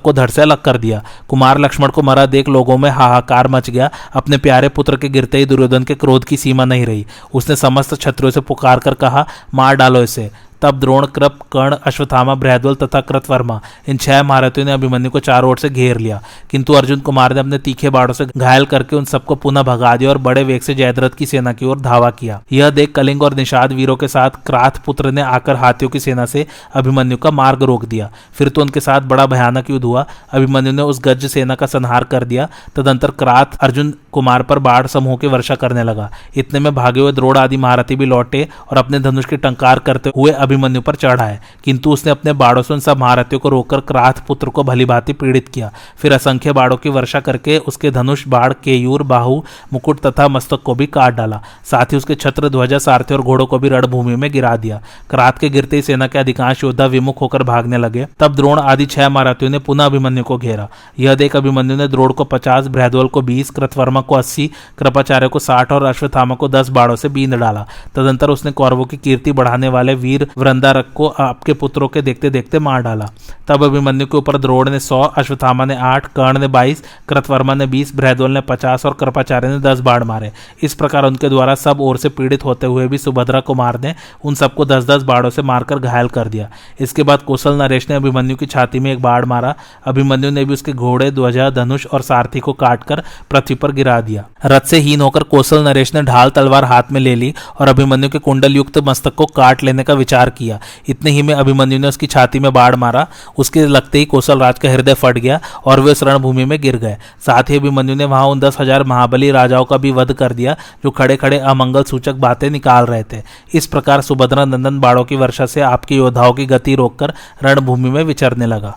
को धड़ से अलग कर दिया। कुमार लक्ष्मण को मरा देख लोगों में हाहाकार मच गया। अपने प्यारे पुत्र के गिरते ही दुर्योधन के क्रोध की सीमा नहीं रही। उसने समस्त छत्रियों से पुकार कर कहा, मार डालो इसे। तब द्रोण, कृप, कर्ण अश्वथामा बृहद्वल तथा कृतवर्मा, इन छह महारथियों ने अभिमन्यु को चारों ओर से घेर लिया। किंतु अर्जुन कुमार ने अपने तीखे बाड़ों से घायल करके उन सबको पुनः भगा दिया और बड़े वेग से जयद्रथ की सेना की ओर धावा किया। यह देख कलिंग और निषाद वीरों के साथ क्राथ पुत्र ने आकर हाथियों की सेना से अभिमन्यु का मार्ग रोक दिया। फिर तो उनके साथ बड़ा भयानक युद्ध हुआ। अभिमन्यु ने उस गज सेना का संहार कर दिया। तदंतर क्राथ अर्जुन कुमार पर बाढ़ समूह की वर्षा करने लगा। इतने में भागे हुए द्रोड़ आदि महारथी भी लौटे और अपने धनुष की टंकार करते हुए अभिमन्यु पर चढ़ा है किंतु उसने अपने बाड़ों से उन सब महारथियों को रोककर क्राथ पुत्र को भली भांति पीड़ित किया। फिर असंख्य बाड़ों की वर्षा करके उसके धनुष, बाढ़, केयूर, बाहु, मुकुट तथा मस्तक को भी काट डाला। साथ ही उसके छत्र, ध्वजा, सारथी और घोड़ों को भी रणभूमि में गिरा दिया। क्रात के गिरते ही सेना के अधिकांश योद्धा विमुख होकर भागने लगे। तब द्रोण आदि छह महारथियों ने पुनः अभिमन्यु को घेरा। यह देख अभिमन्यु ने द्रोण को पचास, बृहद्वल को बीस, कृतवर्मा को अस्सी, कृपाचार्य को साठ और अश्वथामा को दस बाड़ों से बींद डाला। तदंतर उसने कौरवों की कीर्ति बढ़ाने वाले वीर वृंदारक को आपके पुत्रों के देखते देखते मार डाला। तब अभिमन्यु के ऊपर द्रोड़ ने सौ, अश्वत्थामा ने आठ, कर्ण ने बाईस, कृतवर्मा ने बीस, बृहदोल ने पचास और कृपाचार्य ने दस बाढ़ मारे। इस प्रकार उनके द्वारा सब ओर से पीड़ित होते हुए भी सुभद्रा कुमार ने उन सबको दस दस बाढ़ों से मारकर घायल कर दिया। इसके बाद कुशल नरेश ने अभिमन्यु की छाती में एक बाढ़ मारा। अभिमन्यु ने भी उसके घोड़े, ध्वजा, धनुष और सारथी को काटकर पृथ्वी पर गिरा दिया। रथ से हीन होकर कौशल नरेश ने ढाल तलवार हाथ में ले ली और अभिमन्यु के कुंडल युक्त मस्तक को काट लेने का विचार किया। इतने ही में अभिमन्यु ने उसकी छाती में बाढ़ मारा। उसके लगते ही कौशल राज का हृदय फट गया और वे उस रणभूमि में गिर गए। साथ ही अभिमन्यु ने वहाँ उन दस हज़ार महाबली राजाओं का भी वध कर दिया, जो खड़े खड़े अमंगल सूचक बातें निकाल रहे थे। इस प्रकार सुभद्रा नंदन बाड़ों की वर्षा से आपके योद्धाओं की गति रोककर रणभूमि में विचरने लगा।